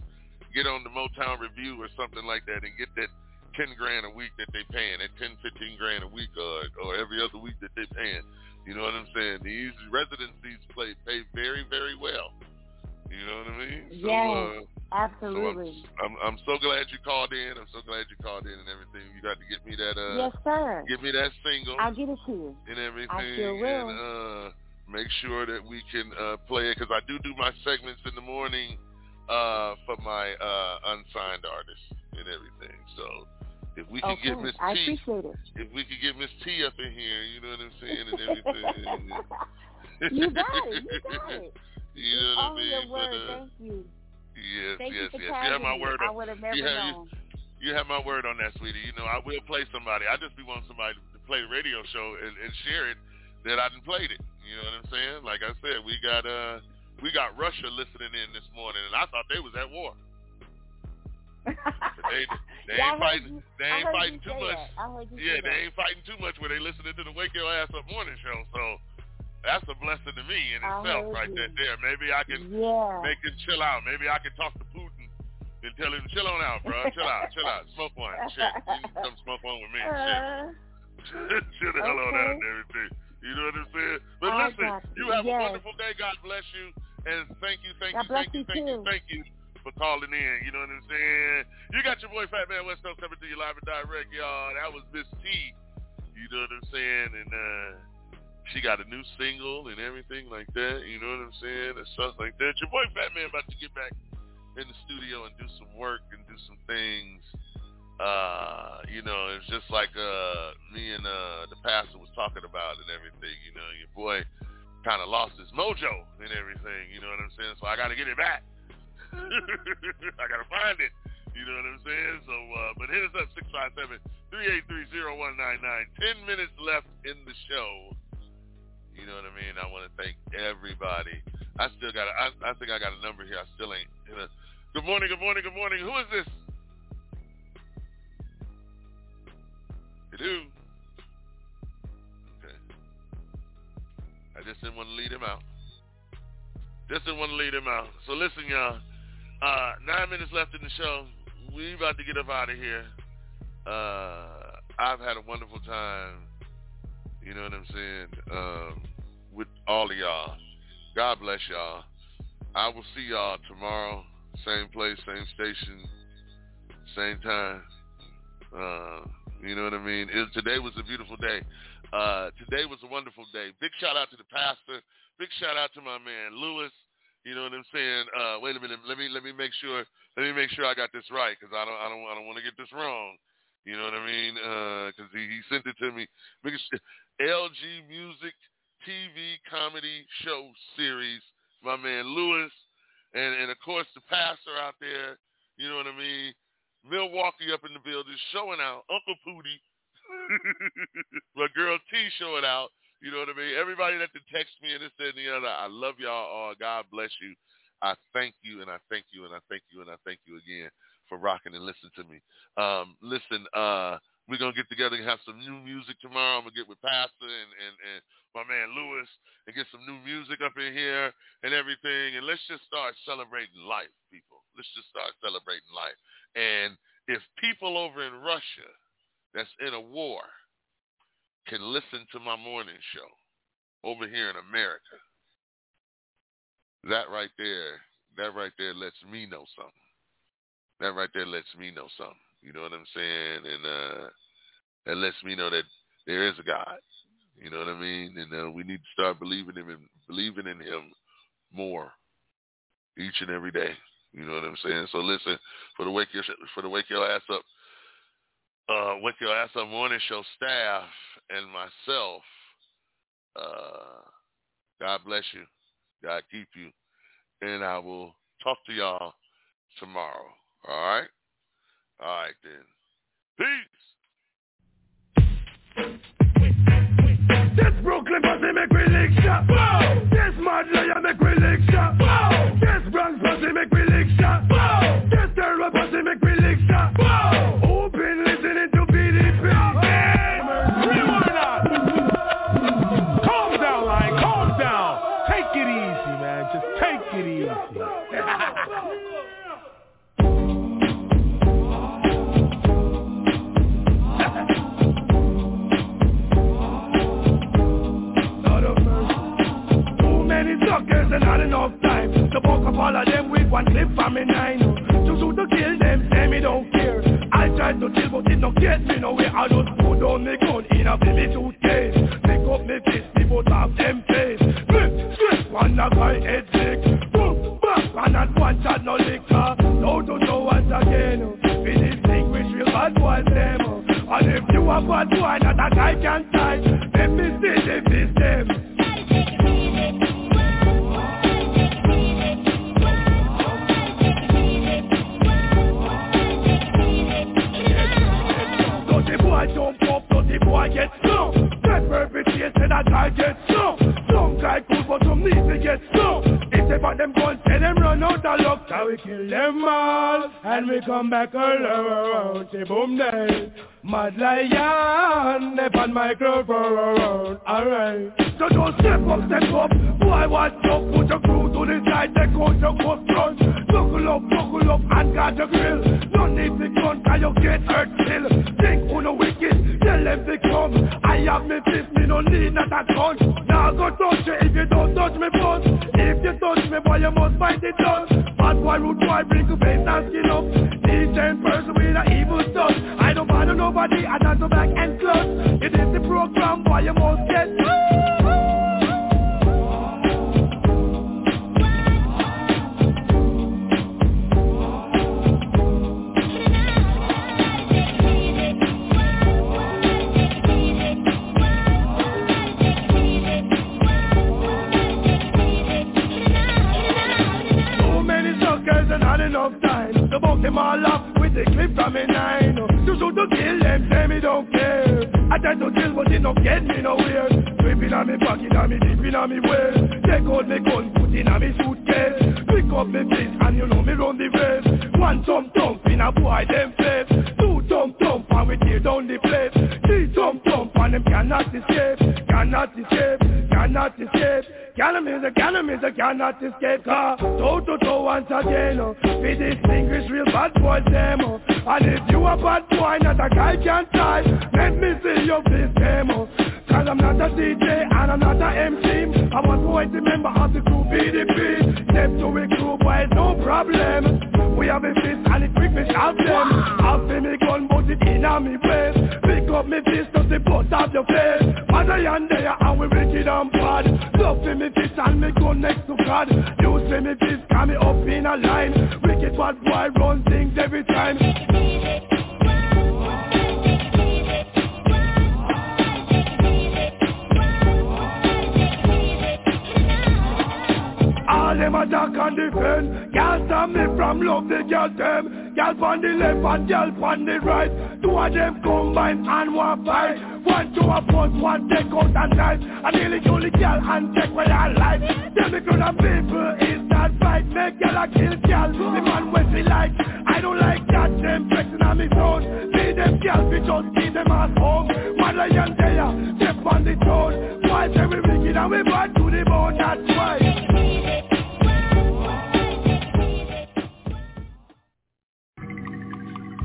get on the Motown Revue or something like that, and get that ten grand a week that they paying, that ten fifteen grand a week, or or every other week that they paying. You know what I'm saying? These residencies play pay very very well. You know what I mean? So, yes, uh, absolutely. so I'm, I'm I'm so glad you called in. I'm so glad you called in and everything. You got to get me that uh yes, sir. get me that single I'll get it to you. and everything I sure will. and uh make sure that we can uh play it cuz I do do my segments in the morning uh for my uh unsigned artists and everything. So if we can okay, get Miss I T appreciate it. if we could get Miss T up in here, you know what I'm saying, and everything. You got it. You got it. You know what I mean? your But, word. uh, Thank you. Yes, Thank yes, you yes. You have my word me. I on. would have never you have, known. You, you have my word on that, sweetie. You know, I will play somebody. I just be wanting somebody to play the radio show and, and share it that I didn't played it. You know what I'm saying? Like I said, we got uh we got Russia listening in this morning, and I thought they was at war. they they Yeah, ain't fighting. you- They ain't fighting too much. that. I heard you Yeah, they that. ain't fighting too much when they listening to the Wake Your Ass Up morning show. So that's a blessing to me in itself, right you. there. Maybe I can Yeah. make him chill out. Maybe I can talk to Putin and tell him, chill on out, bro. Chill out, chill out. Smoke one. Shit, you can come smoke one with me. Uh, Shit, chill the hell on out and everything. You know what I'm saying? But I listen, you you. have a wonderful day. God bless you, and thank you, thank God you, thank you, you thank you, thank you for calling in. You know what I'm saying? You got your boy Fat Man West Coast coming to you live and direct, y'all. That was Miss T. You know what I'm saying? And uh she got a new single and everything like that. You know what I'm saying? And stuff like that. Your boy Fat Man about to get back in the studio and do some work and do some things. Uh, you know, it's just like uh me and uh the pastor was talking about and everything. You know, your boy kind of lost his mojo and everything. You know what I'm saying? So I got to get it back. I got to find it. You know what I'm saying? So, uh, but hit us up, 657-383-0199. Ten minutes left in the show. You know what I mean? I want to thank everybody. I still got, I, I think I got a number here. I still ain't. You know. Good morning, good morning, good morning. Who is this? Who? Okay. I just didn't want to lead him out. Just didn't want to lead him out. So listen, y'all. Uh, nine minutes left in the show. We about to get up out of here. Uh, I've had a wonderful time. You know what I'm saying? Um, with all of y'all. God bless y'all. I will see y'all tomorrow. Same place, same station, same time. Uh, you know what I mean? It, today was a beautiful day. Uh, today was a wonderful day. Big shout out to the pastor. Big shout out to my man Lewis. You know what I'm saying? Uh, wait a minute. Let me let me make sure. Let me make sure I got this right because I don't I don't I don't want to get this wrong. You know what I mean? Because he, he sent it to me. LG Music TV comedy show series. My man Lewis, and and of course the pastor out there. You know what I mean? Milwaukee up in the building, showing out. Uncle Pootie, my girl T showing out. You know what I mean? Everybody that can text me and this that, and the other, I love y'all all. God bless you. I thank you and I thank you and I thank you and I thank you again for rocking and listening to me. Um, listen, uh, we're gonna get together and have some new music tomorrow. I'm gonna get with Pastor and, and, and my man Lewis and get some new music up in here and everything. And let's just start celebrating life, people. Let's just start celebrating life. And if people over in Russia that's in a war can listen to my morning show over here in America, that right there, that right there lets me know something. That right there lets me know something. You know what I'm saying? And uh that lets me know that there is a God. You know what I mean? And uh, we need to start believing him and believing in him more each and every day. You know what I'm saying? So listen, for the wake your for the wake your ass up, uh, wake your ass up morning show staff and myself. Uh, God bless you. God keep you, and I will talk to y'all tomorrow. All right. All right then. Peace. This Brooklyn pussy make we lick. Wow. This Mad Lion make we lick. Wow. This Bronx pussy make we lick. Wow. This Terror pussy make we lick. Wow.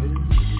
Hey.